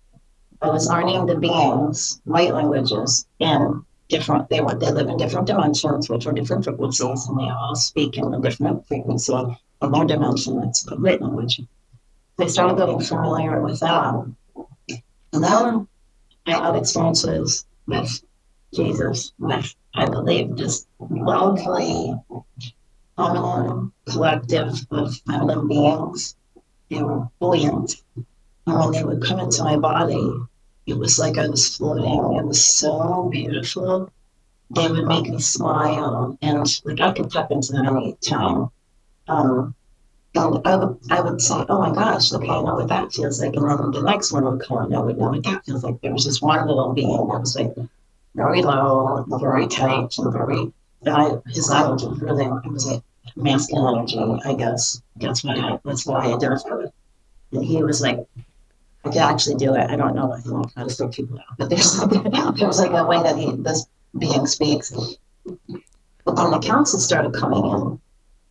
I was learning the beings, light languages, in different. They were they live in different dimensions, which are different frequencies, and they all speak in a different frequency of their dimension. It's called light language. They started getting familiar with that, and then I had experiences with Jesus, with I believe this lovely, feminine collective of feminine beings. They were buoyant. And when they would come into my body, it was like I was floating. It was so beautiful. They would make me smile, and like I could tap into them any time. Um, I would, I would say, "Oh my gosh, okay, I know what that feels like." And then the next one would come, and I would know what that feels like. There was this one little being that was like very low, very tight, and very. I, his energy really, it was like masculine energy, I guess. That's why I, that's why I identify with. And he was like I could actually do it. I don't know I don't know how to freak people out, but there's something <laughs> about there's like a way that he this being speaks. But then the council started coming in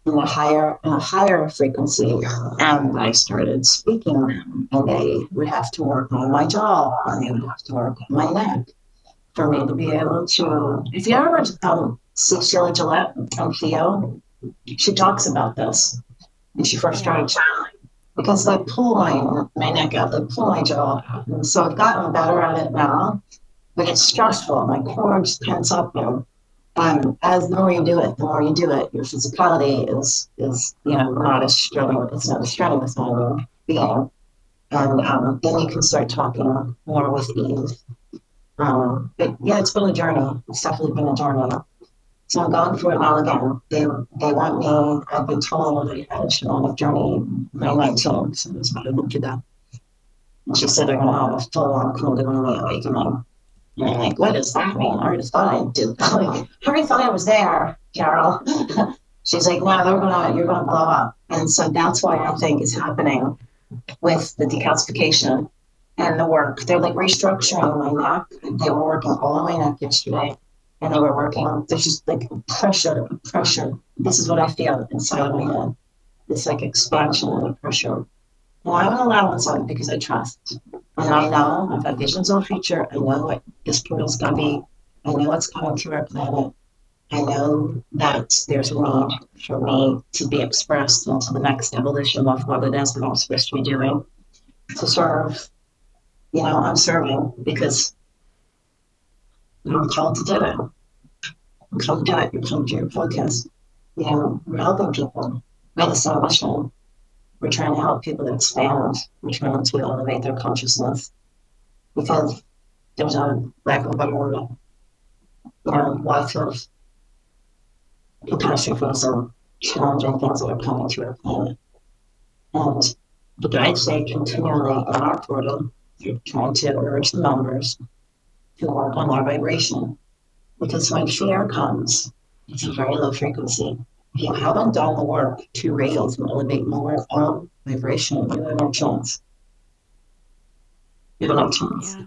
in a higher in a higher frequency, and I started speaking them, and they would have to work on my jaw, and they would have to work on my neck for me to be able to. If you ever um, see Sheila Gillette on Theo, she talks about this, and she first started because I pull my, my neck out, I pull my jaw out. And so I've gotten better at it now, but it's stressful. My cords tense up and, um, as the more you do it, the more you do it, your physicality is is you know not as strenuous. It's not as strenuous anymore. Being, and um, then you can start talking more with ease. Um, but yeah, it's been a journey. It's definitely been a journey. So I'm going through it all again. They they want me. I've been told I had a shamanic journey my 19, so it's not a look at that. And she said they're gonna have a full on Kundalini awakening. And I'm like, what does that mean? I already thought I did. <laughs> I already thought I was there, Carol. <laughs> She's like, no, they're gonna, you're gonna blow up. And so that's why I think is happening with the decalcification and the work. They're like restructuring my neck. They were working all my neck yesterday, and they were working. There's just like pressure, pressure. This is what I feel inside of my head. It's like expansion and pressure. Well, I'm an allowance on it because I trust. And I know I've got visions of the future. I know what this portal's gonna be. I know what's coming to our planet. I know that there's a need for me to be expressed into the next evolution of what it is that I'm supposed to be doing to serve. You know, I'm serving because I'm called to do it. To do it. You're called to your focus. You know, we're helping people. We have a solution. We're trying to help people expand. We're trying to elevate their consciousness because there's a lack of a word. You know, life of for some challenging things that are coming to our planet. And the guides say continually in our portal, they're trying to urge the members to work on their vibration. Because when fear comes, it's a very low frequency. If you haven't done the work to raise and elevate more of vibration, you have no chance. You have no chance. Yeah.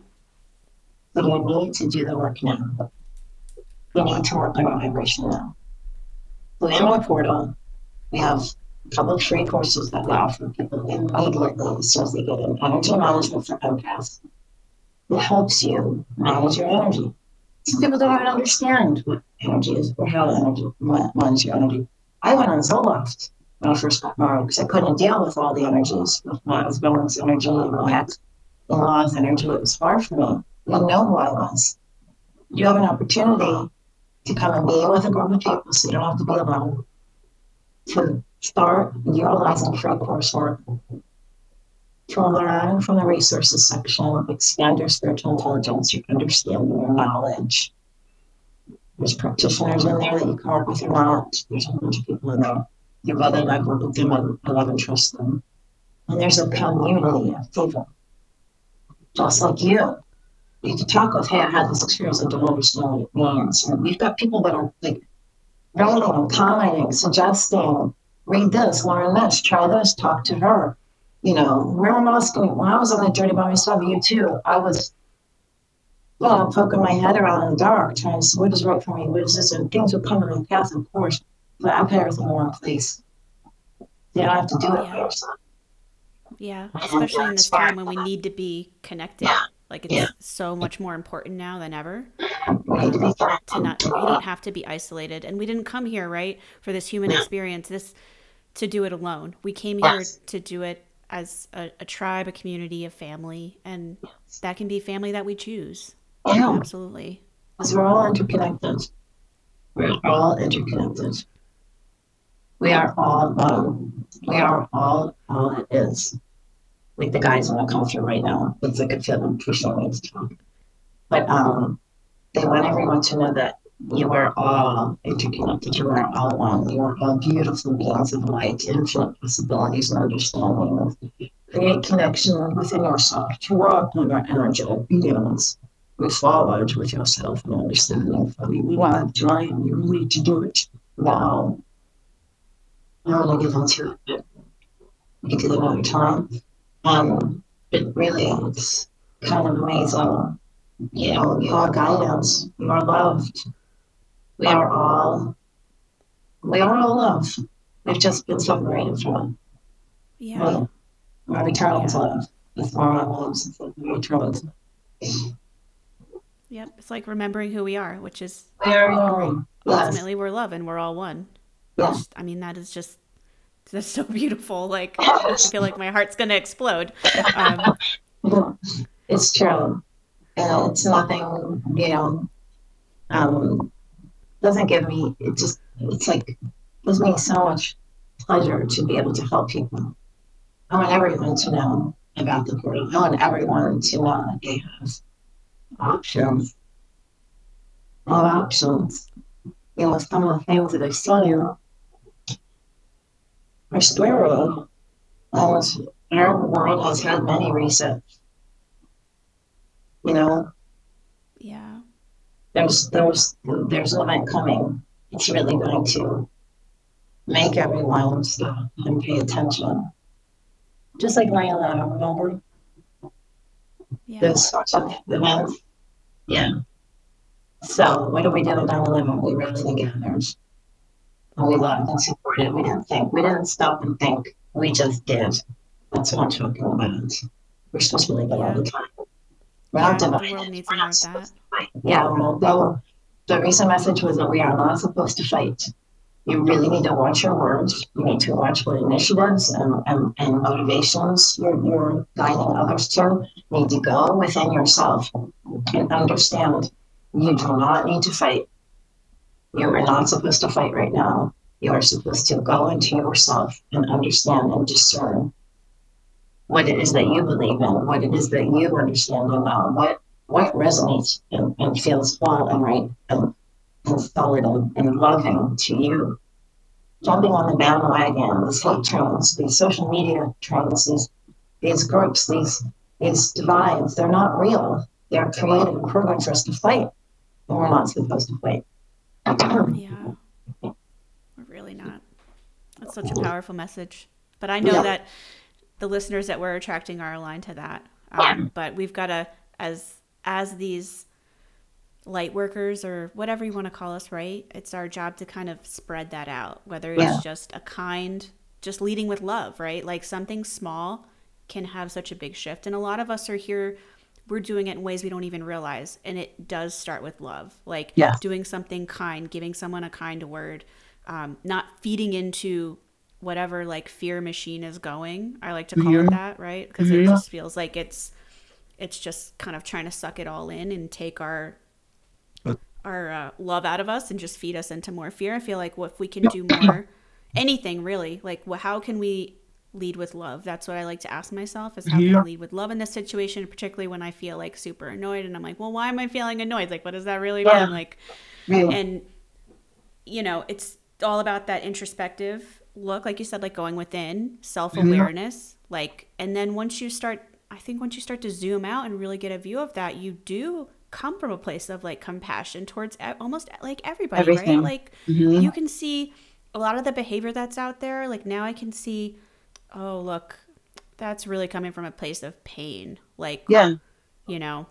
But you need to do the work now. You need to work on your vibration now. So in my portal, we have a couple of free courses that we offer people immediately as soon as they get an energy management for empaths. It helps you manage your energy. Some people don't even understand what energy is or how energy manage your energy. I went on Zoloft when I first got married because I couldn't deal with all the energies with my husband's energy and my ex-in-law's energy. It was hard for me. I know who I was. You have an opportunity to come and be with a group of people so you don't have to be alone. To start utilizing free coursework from the resources section, expand your spiritual intelligence, your understanding, your knowledge. There's practitioners in there that you can work with your knowledge. There's a bunch of people in there. Your brother and I've worked with them I love and trust them. And there's a community of people, just like you. You can talk with, hey, I had this experience, I don't understand what it means. And we've got people that are like writing, commenting, suggesting, read this, learn this, try this, talk to her you know, where am I going? When I was on that journey by myself, you too, I was, well, I'm poking my head around in the dark, trying to see what is right for me, what is this, and things would come in the path, of course, but I put everything in one place. You don't have to do it by yourself. Yeah, especially in this time when we need to be connected. Like it's Yeah. so much more important now than ever We to to not we don't have to be isolated. And we didn't come here, right, for this human experience, this to do it alone. We came here Yes. to do it as a, a tribe, a community, a family, and that can be family that we choose. Yeah, Absolutely. because we're all interconnected. We're all interconnected. We are all one. We are all all it is. Like the guys in the culture right now. It's like a film for showing to talk. But um they want everyone to know that you are all interconnected. You are all one. You are all beautiful beings of light, infinite possibilities and understanding. Create connection within yourself to work on your energetic beings. Move forward with yourself and understanding fully. We want time. You need to do it now. I to give into it. You can have your time. Um, but really, it's kind of amazing. You know, you are guidance. You are loved. We are all, we are all love. We've just been separated from Yeah. it. Our eternal love. That's why our loves is like the eternal. Yep. It's like remembering who we are, which is Very young. Yes. ultimately we're love and we're all one. Yes. I mean, that is just that's so beautiful. Like <laughs> I feel like my heart's gonna explode. Um, <laughs> It's true. And it's nothing, you know, um, doesn't give me it just it's like gives me so much pleasure to be able to help people. I want everyone to know about the portal. I want everyone to know that they have options. All options. You know, some of the things that I saw you are scary. And our world has had many resets. You know? There's there's there's an event coming. It's really going to make everyone stop and pay attention. Just like 9 11, remember? Yeah. Those sorts of events. Yeah. So, what do we do at 9 11? We rallied together. And we loved and supported. We didn't think. We didn't stop and think. We just did. That's what I'm talking about. We're supposed to believe it all the time. We're Yeah, not the divided. world needs We're more not of supposed to fight. Yeah, well, the, the recent message was that we are not supposed to fight. You really need to watch your words. You need to watch what initiatives and, and, and motivations you're, you're guiding others to. You need to go within yourself and understand you do not need to fight. You are not supposed to fight right now. You are supposed to go into yourself and understand and discern what it is that you believe in, what it is that you understand about what what resonates and, and feels well and right and, and solid and, and loving to you. Jumping on the bandwagon, these hate trains, these social media trains, these these groups, these these divides, they're not real. They're created and for us to fight. And we're not supposed to fight. Yeah. We're really not. That's such a powerful message. But I know Yeah. that the listeners that we're attracting are aligned to that. Um, but we've got to, as as these light workers or whatever you want to call us, right? It's our job to kind of spread that out. Whether it's Yeah. just a kind, just leading with love, right? Like something small can have such a big shift, and a lot of us are here. We're doing it in ways we don't even realize, and it does start with love, like Yes. doing something kind, giving someone a kind word, um, not feeding into whatever like fear machine is going. I like to call it that, right? Because it just feels like it's it's just kind of trying to suck it all in and take our our uh, love out of us and just feed us into more fear. I feel like what if we can do more, anything really, like wh- how can we lead with love? That's what I like to ask myself: is how can I lead with love in this situation, particularly when I feel like super annoyed and I'm like, well, why am I feeling annoyed? Like, what does that really mean? Like, and you know it's all about that introspective look like you said like going within mm-hmm. self-awareness like and then once you start i think once you start to zoom out and really get a view of that you do come from a place of like compassion towards almost like everybody Everything. right like mm-hmm. you can see a lot of the behavior that's out there. Like now i can see oh look that's really coming from a place of pain. Like yeah. you know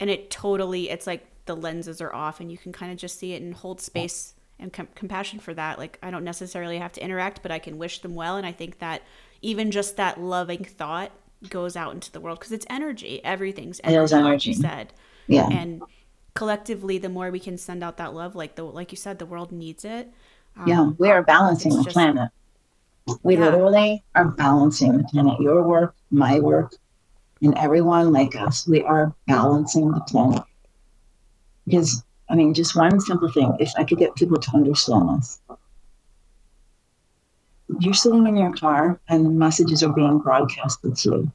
and it totally it's like the lenses are off and you can kind of just see it and hold space and com- compassion for that like i don't necessarily have to interact but i can wish them well and i think that even just that loving thought goes out into the world because it's energy everything's is energy, like you said Yeah. and collectively the more we can send out that love like the like you said the world needs it um, Yeah, we are balancing the just- planet. We Yeah. literally are balancing the planet. Your work, my work, and everyone like us. We are balancing the planet. Because, I mean, just one simple thing, if I could get people to understand this. You're sitting in your car and messages are being broadcasted to you,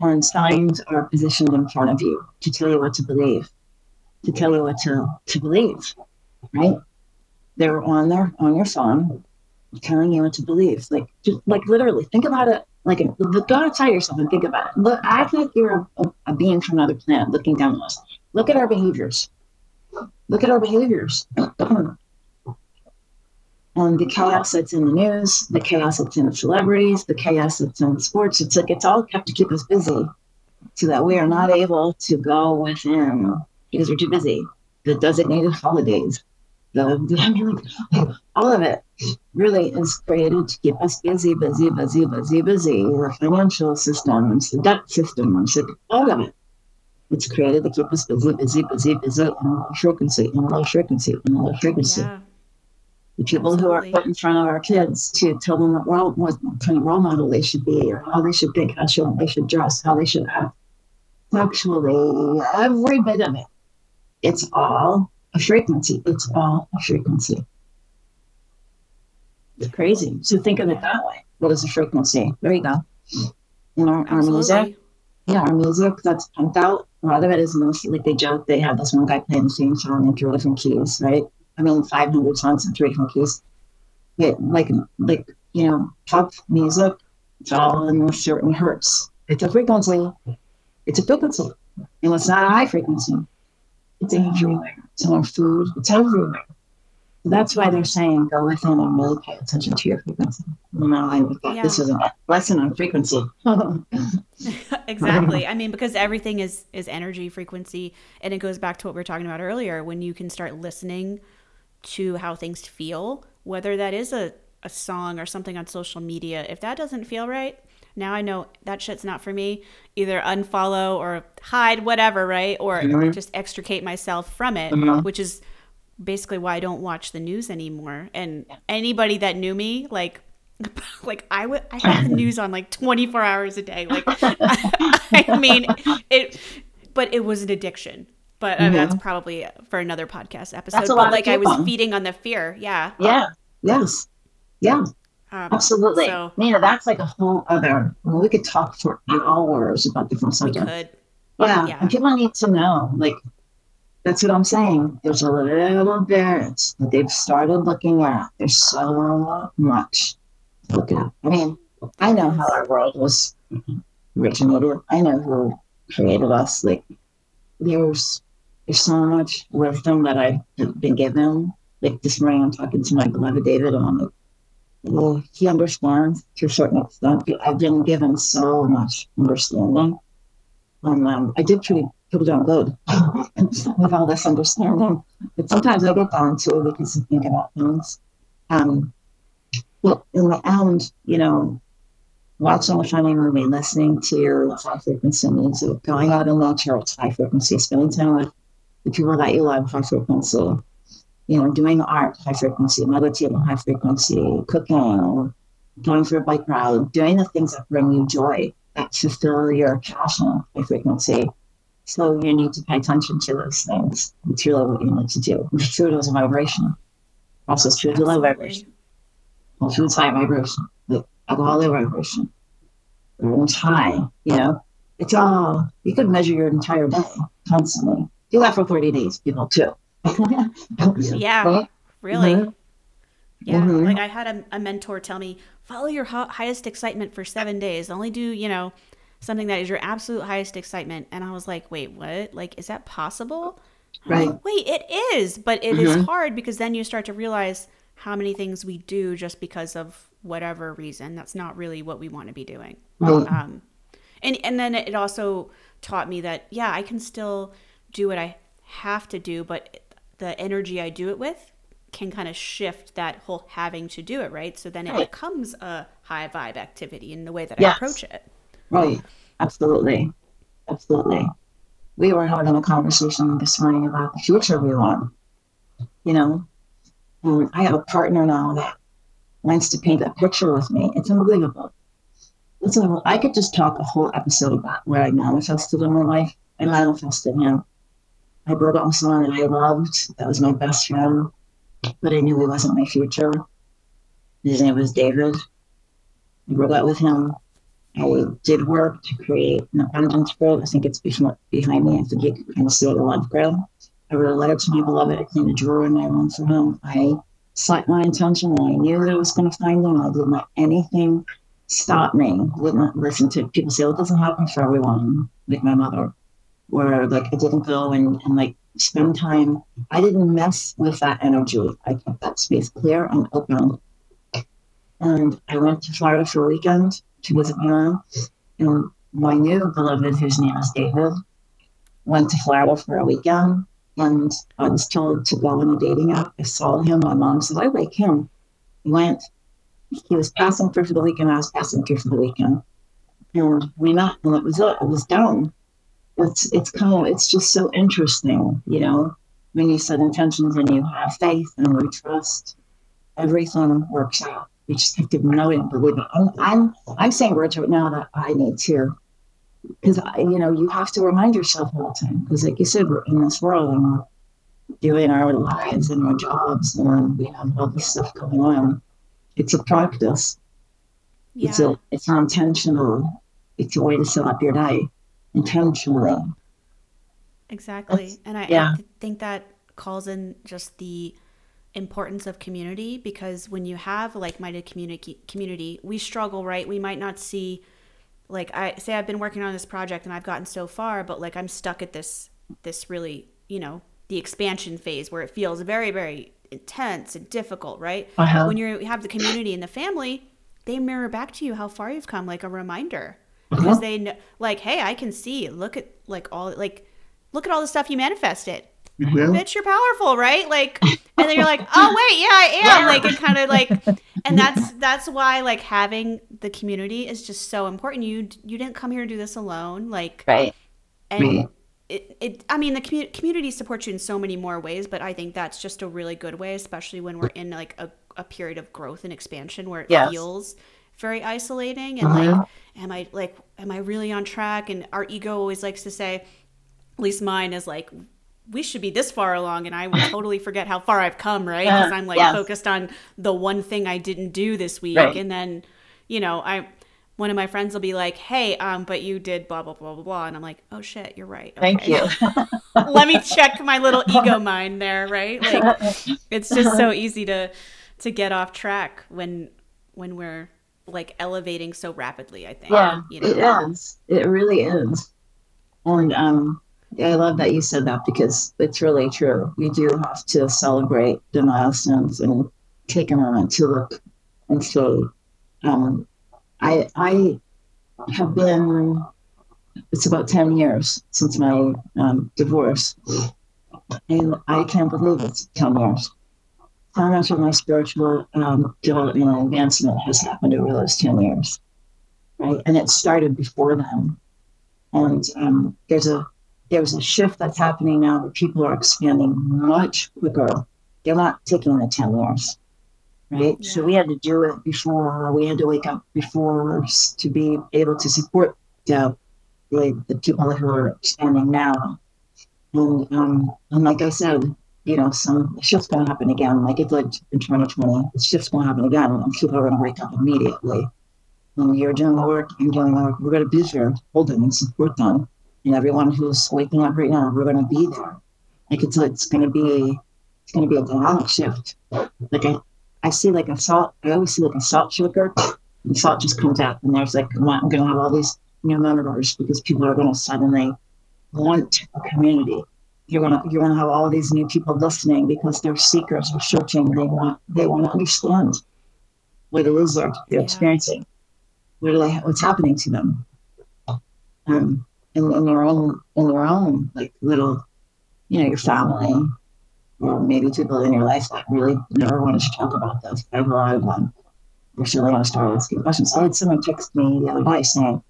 or signs are positioned in front of you to tell you what to believe, to tell you what to, to believe, right? they're on their on your phone telling you what to believe. Like just like literally think about it. Like go outside yourself and think about it. Look act like you're a, a being from another planet looking down on us. Look at our behaviors look at our behaviors and <clears throat> um, the chaos that's in the news the chaos that's in the celebrities the chaos that's in sports it's like it's all kept to keep us busy so that we are not able to go within because we're too busy the designated holidays the, I mean, like, all of it really is created to keep us busy, busy, busy, busy, busy. The financial systems, the debt systems, the- all of it. It's created to keep us busy, busy, busy, busy, and low frequency, and low frequency, and low frequency. yeah The people who are put in front of our kids to tell them what role, what kind of role model they should be, or how they should think, how should, they should dress, how they should act. Sexually, every bit of it. It's all a frequency. It's all a frequency. It's crazy. So think of it that way. What is a frequency? There you go. You know, our music. Yeah, our music that's pumped out. A lot of it is mostly like they joke they have this one guy playing the same song in three different keys, right? I mean, 500 songs in three different keys. Yeah, like, like you know, pop music, it's all in a certain hertz. It's a frequency. It's a frequency. And it's not a high frequency. It's everywhere. It's in our food. It's everywhere. That's why they're saying go within and really pay attention to your frequency. Know, I thought yeah. this is a lesson on frequency. <laughs> exactly. I mean, because everything is is energy, frequency, and it goes back to what we were talking about earlier. When you can start listening to how things feel, whether that is a, a song or something on social media, if that doesn't feel right, now I know that shit's not for me. Either unfollow or hide, whatever, right? Or mm-hmm. just extricate myself from it, mm-hmm. which is basically why I don't watch the news anymore. And anybody that knew me, like, <laughs> like I would, I had the news on like 24 hours a day. Like, I, <laughs> I mean, it, but it was an addiction. But uh, mm-hmm. that's probably for another podcast episode. But like I was feeding on the fear. Yeah. Yeah. Yes. Yeah. Um, Absolutely. So, Nina, that's like a whole other, well, we could talk for hours about different subjects. We could. Yeah. yeah. And people need to know, like, that's what I'm saying. There's a little bit that they've started looking at. There's so much at. I mean, I know how our world was originated. I know who created us. Like, there's there's so much wisdom that I've been given. Like this morning, I'm talking to my beloved David, and I'm like, well, he understands to a certain extent. I've been given so much understanding. And um, I did treat people don't good with all this understanding. But sometimes I get down to it because I think about things. Um, well, in the end, you know, watching a funny movie, listening to your high frequency music, going out in nature, it's high frequency, spending time with the people that you love, high frequency, you know, doing art, high frequency, meditating, high frequency, cooking, going for a bike ride, doing the things that bring you joy, that fulfill your passion, high frequency. So you need to pay attention to those things. It's really what you need to do. Food is a vibration. Also, food is a low vibration. Well, food's high vibration. The alcohol low vibration. Everyone's high, you know. It's all, you could measure your entire day constantly. Do that for 30 days, people, too. <laughs> yeah, really. Mm-hmm. Yeah, mm-hmm. like I had a, a, mentor tell me, follow your highest excitement for seven days. Only do, you know, something that is your absolute highest excitement. And I was like, wait, what? Like, is that possible? Right. Like, wait, it is, but it mm-hmm. is hard because then you start to realize how many things we do just because of whatever reason. That's not really what we want to be doing. Mm-hmm. Um, and and then it also taught me that yeah, I can still do what I have to do, but the energy I do it with can kind of shift that whole having to do it, right? So then it right. becomes a high vibe activity in the way that yes. I approach it. Right. Absolutely. Absolutely. We were having a conversation this morning about the future we want. You know, and I have a partner now that wants to paint a picture with me. It's unbelievable. Listen, I could just talk a whole episode about where I manifested in my life. I manifested him. I broke up someone that I loved. That was my best friend, but I knew he wasn't my future. His name was David. I broke up with him. I mm. did work to create an abundance grid. I think it's behind me. I think you can kind of see the love grid. I wrote a letter to my beloved. I cleaned a drawer in my room for him. I set my intention and I knew that I was going to find him. I didn't let anything stop me. Wouldn't listen to people say, well, it doesn't happen for everyone, like my mother, where like I didn't go and, and like spend time. I didn't mess with that energy. I kept that space clear and open. And I went to Florida for a weekend to visit my mom. And my new beloved, whose name is David, went to Florida for a weekend. And I was told to go on a dating app. I saw him. My mom said, I like him. Went. He was passing through for the weekend. I was passing through for the weekend. And we met, and it was it. It was done. It's it's kind of it's just so interesting, you know, when you set intentions and you have faith and we trust, everything works out. We just have to know it it. I'm, I'm, I'm saying words right now that I need to, because you know you have to remind yourself all the time. Because like you said, we're in this world and we're doing our lives and our jobs and we have all this stuff going on. It's a practice. Yeah. It's a it's intentional. It's a way to set up your day intentionally. Exactly. That's- And I, yeah. I think that calls in just the importance of community because when you have like-minded community community, we struggle, right? We might not see like I say I've been working on this project and I've gotten so far, but like I'm stuck at this this really, you know, the expansion phase where it feels very very intense and difficult, right? Uh-huh. When you have the community and the family, they mirror back to you how far you've come like a reminder Uh-huh. because they know like hey i can see look at like all like look at all the stuff you manifested Bitch you're powerful right like <laughs> and then you're like oh wait yeah i am like it kind of like <laughs> and that's that's why like having the community is just so important you you didn't come here to do this alone like Right. and Right. it, it i mean the commu- community supports you in so many more ways but i think that's just a really good way especially when we're in like a, a period of growth and expansion where it Yes. feels very isolating and Mhm. like am i like am i really on track and our ego always likes to say at least mine is like we should be this far along and i will <laughs> totally forget how far i've come right? Because i'm like focused on the one thing i didn't do this week. Right. and then you know i one of my friends will be like hey um but you did blah blah blah blah blah. And i'm like oh shit you're right. Thank you. <laughs> let me check my little ego mind there right? Like <laughs> it's just so easy to to get off track when when we're like elevating so rapidly i think Yeah, you know? it is. It really is. And um, I love that you said that because it's really true. We do have to celebrate the milestones and take a moment to look and say, um, I I have been. It's about ten years since my um, divorce, and I can't believe it's ten years. How much of my spiritual um, development and advancement has happened over those ten years? right? And it started before then. And um, there's a there's a shift that's happening now where people are expanding much quicker. They're not taking the ten years, right? So we had to do it before. We had to wake up before to be able to support the the, the people who are expanding now. And um, and like I said, you know, some shifts gonna happen again. Like it did in 2020, the shift's gonna happen again, and people are gonna wake up immediately when you're doing the work, you're doing the work, we're going to be here, hold them and support them. And everyone who's waking up right now, we're going to be there. Like it's, it's going to be, it's going to be a dynamic shift. Like I, I see like a salt, I always see like a salt shaker, and salt just comes out, and there's like, I'm going to have all these new members because people are going to suddenly want a community. You're gonna you're gonna have all these new people listening because they're seekers, they're searching, they want they want to understand what it is they're, they're Yeah. experiencing what they, what's happening to them um in, in their own in their own like little you know your family or maybe people in your life that really never want to talk about this. I have a lot of them. They really to start asking questions. I had someone text me the other day saying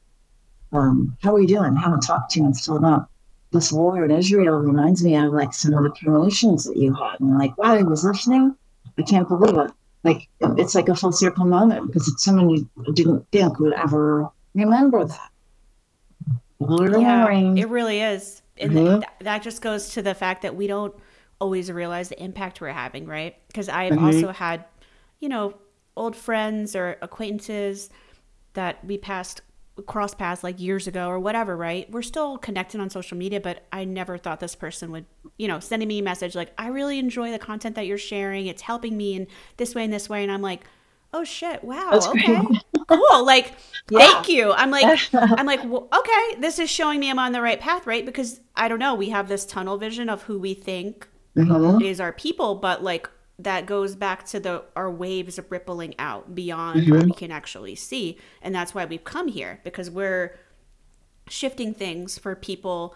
um how are you doing? I haven't talked to you in so long. This war in Israel reminds me of like some of the promotions that you had. And like wow I was listening? I can't believe it. Like it's like a full circle moment because it's someone you didn't think would ever remember that. Yeah, it really is. And Mhm. th- that just goes to the fact that we don't always realize the impact we're having, right? Because I've Mhm. also had, you know, old friends or acquaintances that we passed cross paths like years ago or whatever, right? We're still connected on social media, but I never thought this person would, you know, sending me a message like, I really enjoy the content that you're sharing. It's helping me in this way and this way. And I'm like, oh shit, wow, That's okay, great. cool. Like, <laughs> Yeah. thank you. I'm like, <laughs> I'm like, well, okay, this is showing me I'm on the right path, right? Because I don't know, we have this tunnel vision of who we think Mhm. is our people, but like that goes back to the our waves rippling out beyond what we can actually see, and that's why we've come here because we're shifting things for people.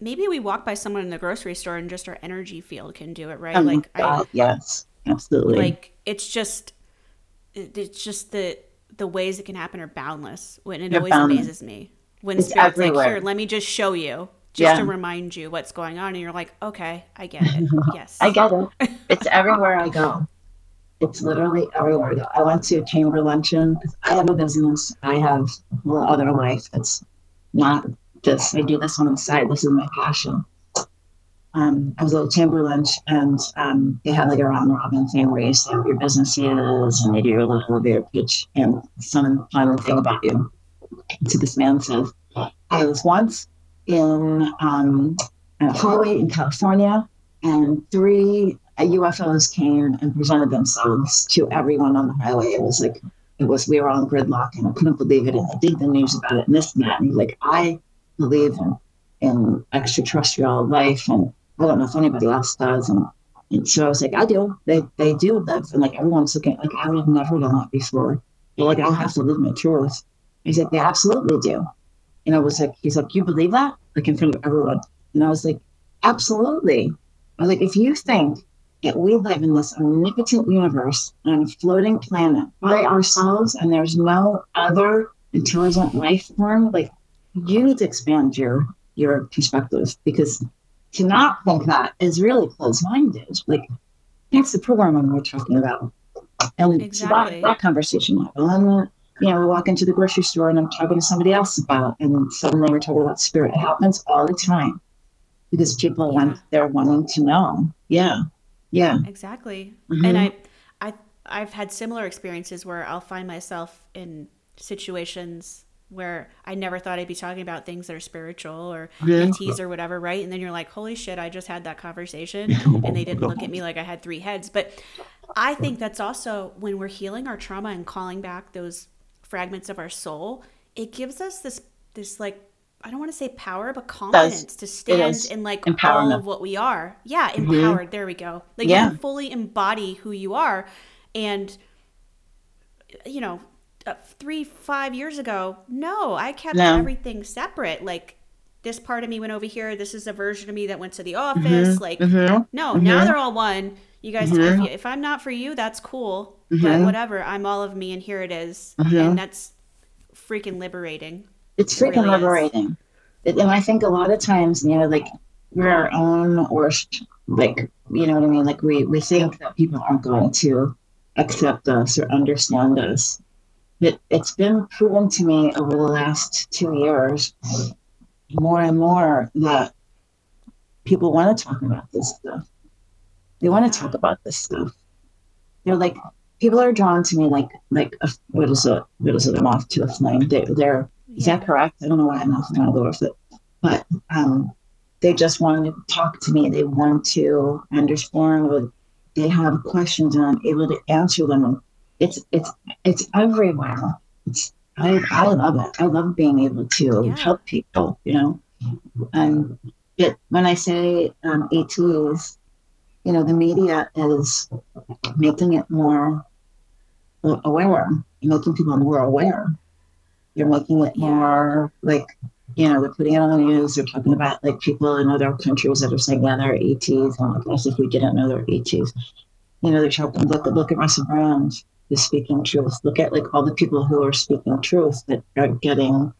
Maybe we walk by someone in the grocery store and just our energy field can do it, right? Oh like I, yes, absolutely. like it's just it's just the the ways it can happen are boundless when it They're always boundless. amazes me when It's spirit's like everywhere. here let me just show you just Yeah. to remind you what's going on and you're like okay i get it <laughs> yes I get it. <laughs> It's everywhere I go. It's literally everywhere I go. I went to a chamber luncheon. I have a business. I have other life. It's not this. I do this on the side. This is my passion. Um, I was at Chamberlain and um, they had like a round robin thing where you say what your business is and they do your little elevator pitch and some final thing about you. So this man says, I was once in um, a hallway in California and three UFOs came and presented themselves to everyone on the highway. It was like, it was, we were on gridlock and I couldn't believe it. And I did the news about it and this. And like, I believe in, in extraterrestrial life and I don't know if anybody else does. And, and so I was like, I do. They they do live. And like everyone's looking like I would have never done that before. But like I'll have to live my truth. He's like, they absolutely do. And I was like, he's like, you believe that? Like in front of everyone. And I was like, absolutely. I was like, if you think that we live in this omnipotent universe on a floating planet by ourselves and there's no other intelligent life form, like you need to expand your your perspective because to not think that is really closed-minded. Like that's the programming we're talking about. And exactly. that, that conversation. And you know, we walk into the grocery store and I'm talking to somebody else about, and suddenly we're talking about spirit. It happens all the time because people yeah. want they're wanting to know. Yeah, yeah, exactly. Mm-hmm. And I, I, I've had similar experiences where I'll find myself in situations where I never thought I'd be talking about things that are spiritual or yeah. ETs or whatever, right? And then you're like, holy shit, I just had that conversation <laughs> and they didn't look at me like I had three heads. But I think that's also when we're healing our trauma and calling back those fragments of our soul, it gives us this this like I don't want to say power, but confidence to stand in like all of what we are. Yeah, mm-hmm. empowered. Mm-hmm. There we go. Like yeah. you can fully embody who you are. And you know, uh, three five years ago no i kept no. everything separate like this part of me went over here this is a version of me that went to the mm-hmm. office mm-hmm. like mm-hmm. no mm-hmm. now they're all one you guys if, mm-hmm. you, if, i'm not for you that's cool but mm-hmm. whatever i'm all of me and here it is. and that's freaking liberating it's freaking it really liberating it, and i think a lot of times you know like we're our own worst like you know what i mean like we we think that people aren't going to accept us or understand us it, it's been proven to me over the last two years more and more that people want to talk about this stuff. They want to talk about this stuff. They're like, people are drawn to me like, like, a, what is it? What is it? A moth to a flame. They, they're, yeah. is that correct? I don't know why I'm to go with it, but um, they just want to talk to me. They want to understand. They have questions and I'm able to answer them it's it's it's everywhere. It's I I love it. I love being able to yeah. help people. You know, and when I say um, ETs, you know, the media is making it more aware, making people more aware. You're making it more like you know, they're putting it on the news. They're talking about like people in other countries that are saying, yeah, they're ETs. And like, as if we didn't know they're ETs. You know, they're talking, look, look at Russell Brand is speaking truth. Look at like all the people who are speaking truth that are getting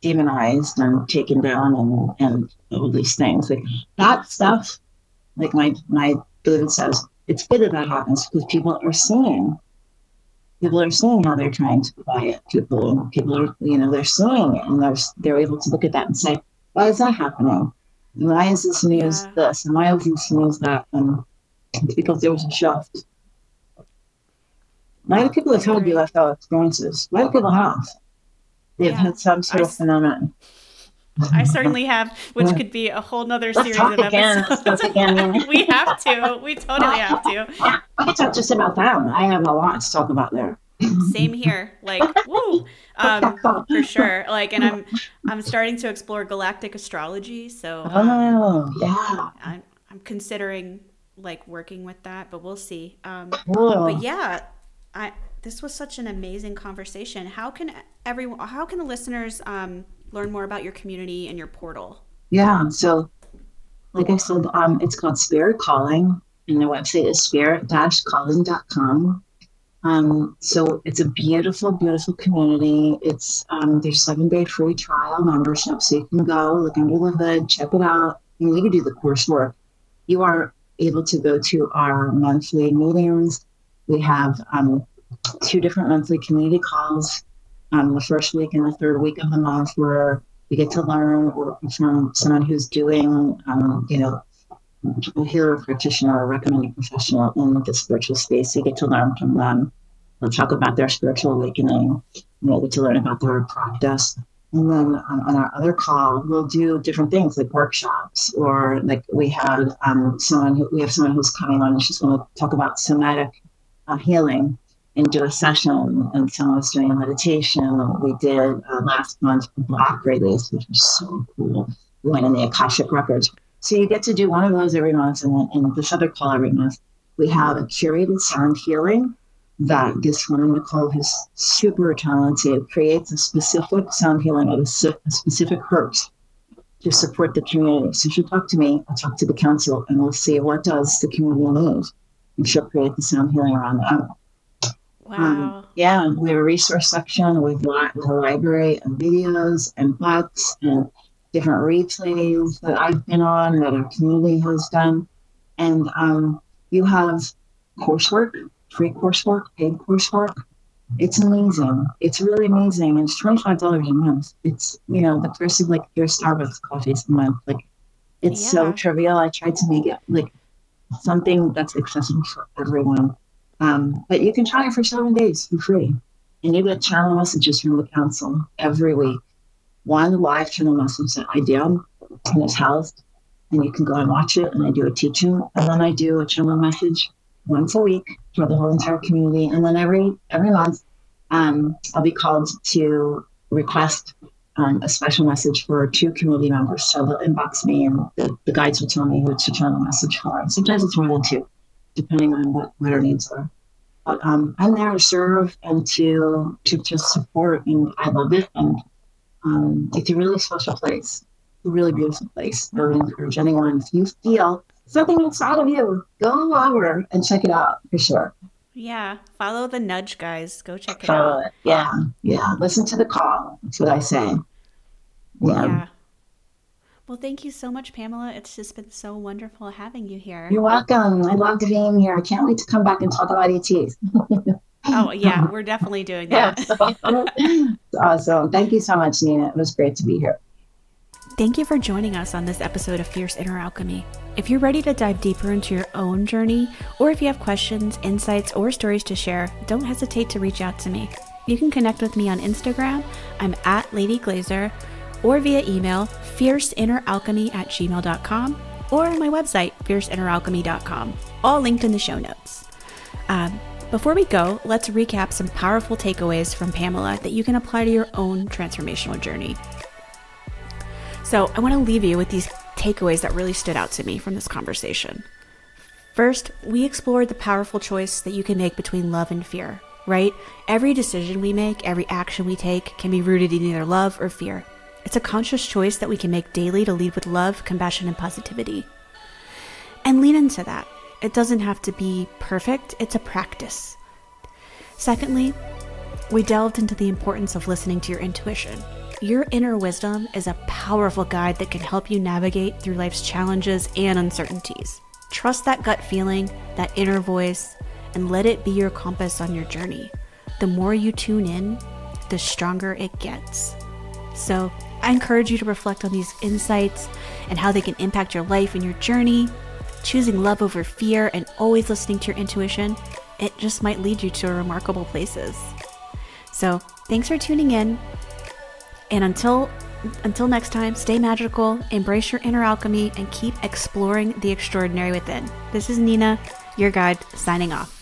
demonized and taken down and, and all these things. Like that stuff, like my my David says, it's good that that happens because people are seeing. People are seeing how they're trying to quiet people. People are, you know, they're seeing it and they're they're able to look at that and say, why is that happening? Why is this news yeah. this? And why is this news that? And it's because there was a shift a lot of people have told you lifestyle experiences. A lot of people have. They've yeah. had some sort I, of phenomenon. I certainly have, which could be a whole nother series of episodes. Let's again. <laughs> we have to. We totally have to. I can talk just about them. I have a lot to talk about there. Same here. Like, woo, <laughs> um, for sure. Like, and I'm I'm starting to explore galactic astrology. So, um, oh yeah, I'm, I'm considering like working with that, but we'll see. Um. But yeah, I this was such an amazing conversation. How can everyone? How can the listeners um, learn more about your community and your portal? Yeah. So, like I said, um, it's called Spirit Calling, and the website is spirit-calling.com. Um, so it's a beautiful, beautiful community. It's um, there's seven day free trial membership, so you can go look under the hood, check it out, and you can do the coursework. You are able to go to our monthly meetings we have um, two different monthly community calls um, the first week and the third week of the month where we get to learn from someone who's doing, um, you know, a hero practitioner or recommended professional in the spiritual space. You get to learn from them. We'll talk about their spiritual awakening. You get to learn about their practice. And then um, on our other call, we'll do different things like workshops, or like we had um, someone who, we have someone who's coming on and she's going to talk about somatic uh, healing and do a session. And someone was doing meditation. We did uh, last month block Release, which was so cool. We went in the Akashic Records. So you get to do one of those every month, and in this other call every month, we have a curated sound healing that this woman, Nicole, who's super talented, creates a specific sound healing of a, specific herbs to support the community. So she'll talk to me, I'll talk to the council, and we'll see what does the community need. She'll create the sound healing around that. Wow. Um, yeah, we have a resource section We've got a library of videos and books and different replays that I've been on that our community has done. And um, you have coursework free coursework, paid coursework. It's amazing. It's really amazing. And it's twenty five dollars a month. It's you know the price of like your Starbucks coffees a month. Like it's yeah. so trivial. I tried to make it like something that's accessible for everyone. Um, but you can try it for seven days for free, and you get channel messages from the council every week. One live channel message that I do in his house, and you can go and watch it. And I do a teaching, and then I do a channel message once a week for the whole entire community, and then every every month, um, I'll be called to request um, a special message for two community members. So they'll inbox me, and the, the guides will tell me who to turn the message for. Sometimes it's more than two, depending on what, what our needs are. But um, I'm there to serve and to to just support, and I love it. And um, it's a really special place, a really beautiful place. I would encourage anyone if you feel something inside of you, go over and check it out for sure. Yeah, follow the nudge, guys. Go check it follow out. It. Yeah, yeah. Listen to the call. That's what I say. Yeah. yeah. Well, thank you so much, Pamela. It's just been so wonderful having you here. You're welcome. I love being here. I can't wait to come back and talk about ETs. oh, yeah, we're definitely doing that. <laughs> awesome. Thank you so much, Nina. It was great to be here. Thank you for joining us on this episode of Fierce Inner Alchemy. If you're ready to dive deeper into your own journey, or if you have questions, insights, or stories to share, don't hesitate to reach out to me. You can connect with me on Instagram. I'm at Lady Glazer, or via email, fierceinneralchemy at gmail.com, or on my website, fierceinneralchemy.com, all linked in the show notes. Um, before we go, let's recap some powerful takeaways from Pamela that you can apply to your own transformational journey. So I want to leave you with these takeaways that really stood out to me from this conversation. First, we explored the powerful choice that you can make between love and fear, right? Every decision we make, every action we take can be rooted in either love or fear. It's a conscious choice that we can make daily to lead with love, compassion, and positivity. And lean into that. It doesn't have to be perfect, it's a practice. Secondly, we delved into the importance of listening to your intuition. Your inner wisdom is a powerful guide that can help you navigate through life's challenges and uncertainties. Trust that gut feeling, that inner voice, and let it be your compass on your journey. The more you tune in, the stronger it gets. So, I encourage you to reflect on these insights and how they can impact your life and your journey. Choosing love over fear and always listening to your intuition, it just might lead you to remarkable places. So, thanks for tuning in. And until until next time, stay magical, embrace your inner alchemy, and keep exploring the extraordinary within. This is Nina, your guide, signing off.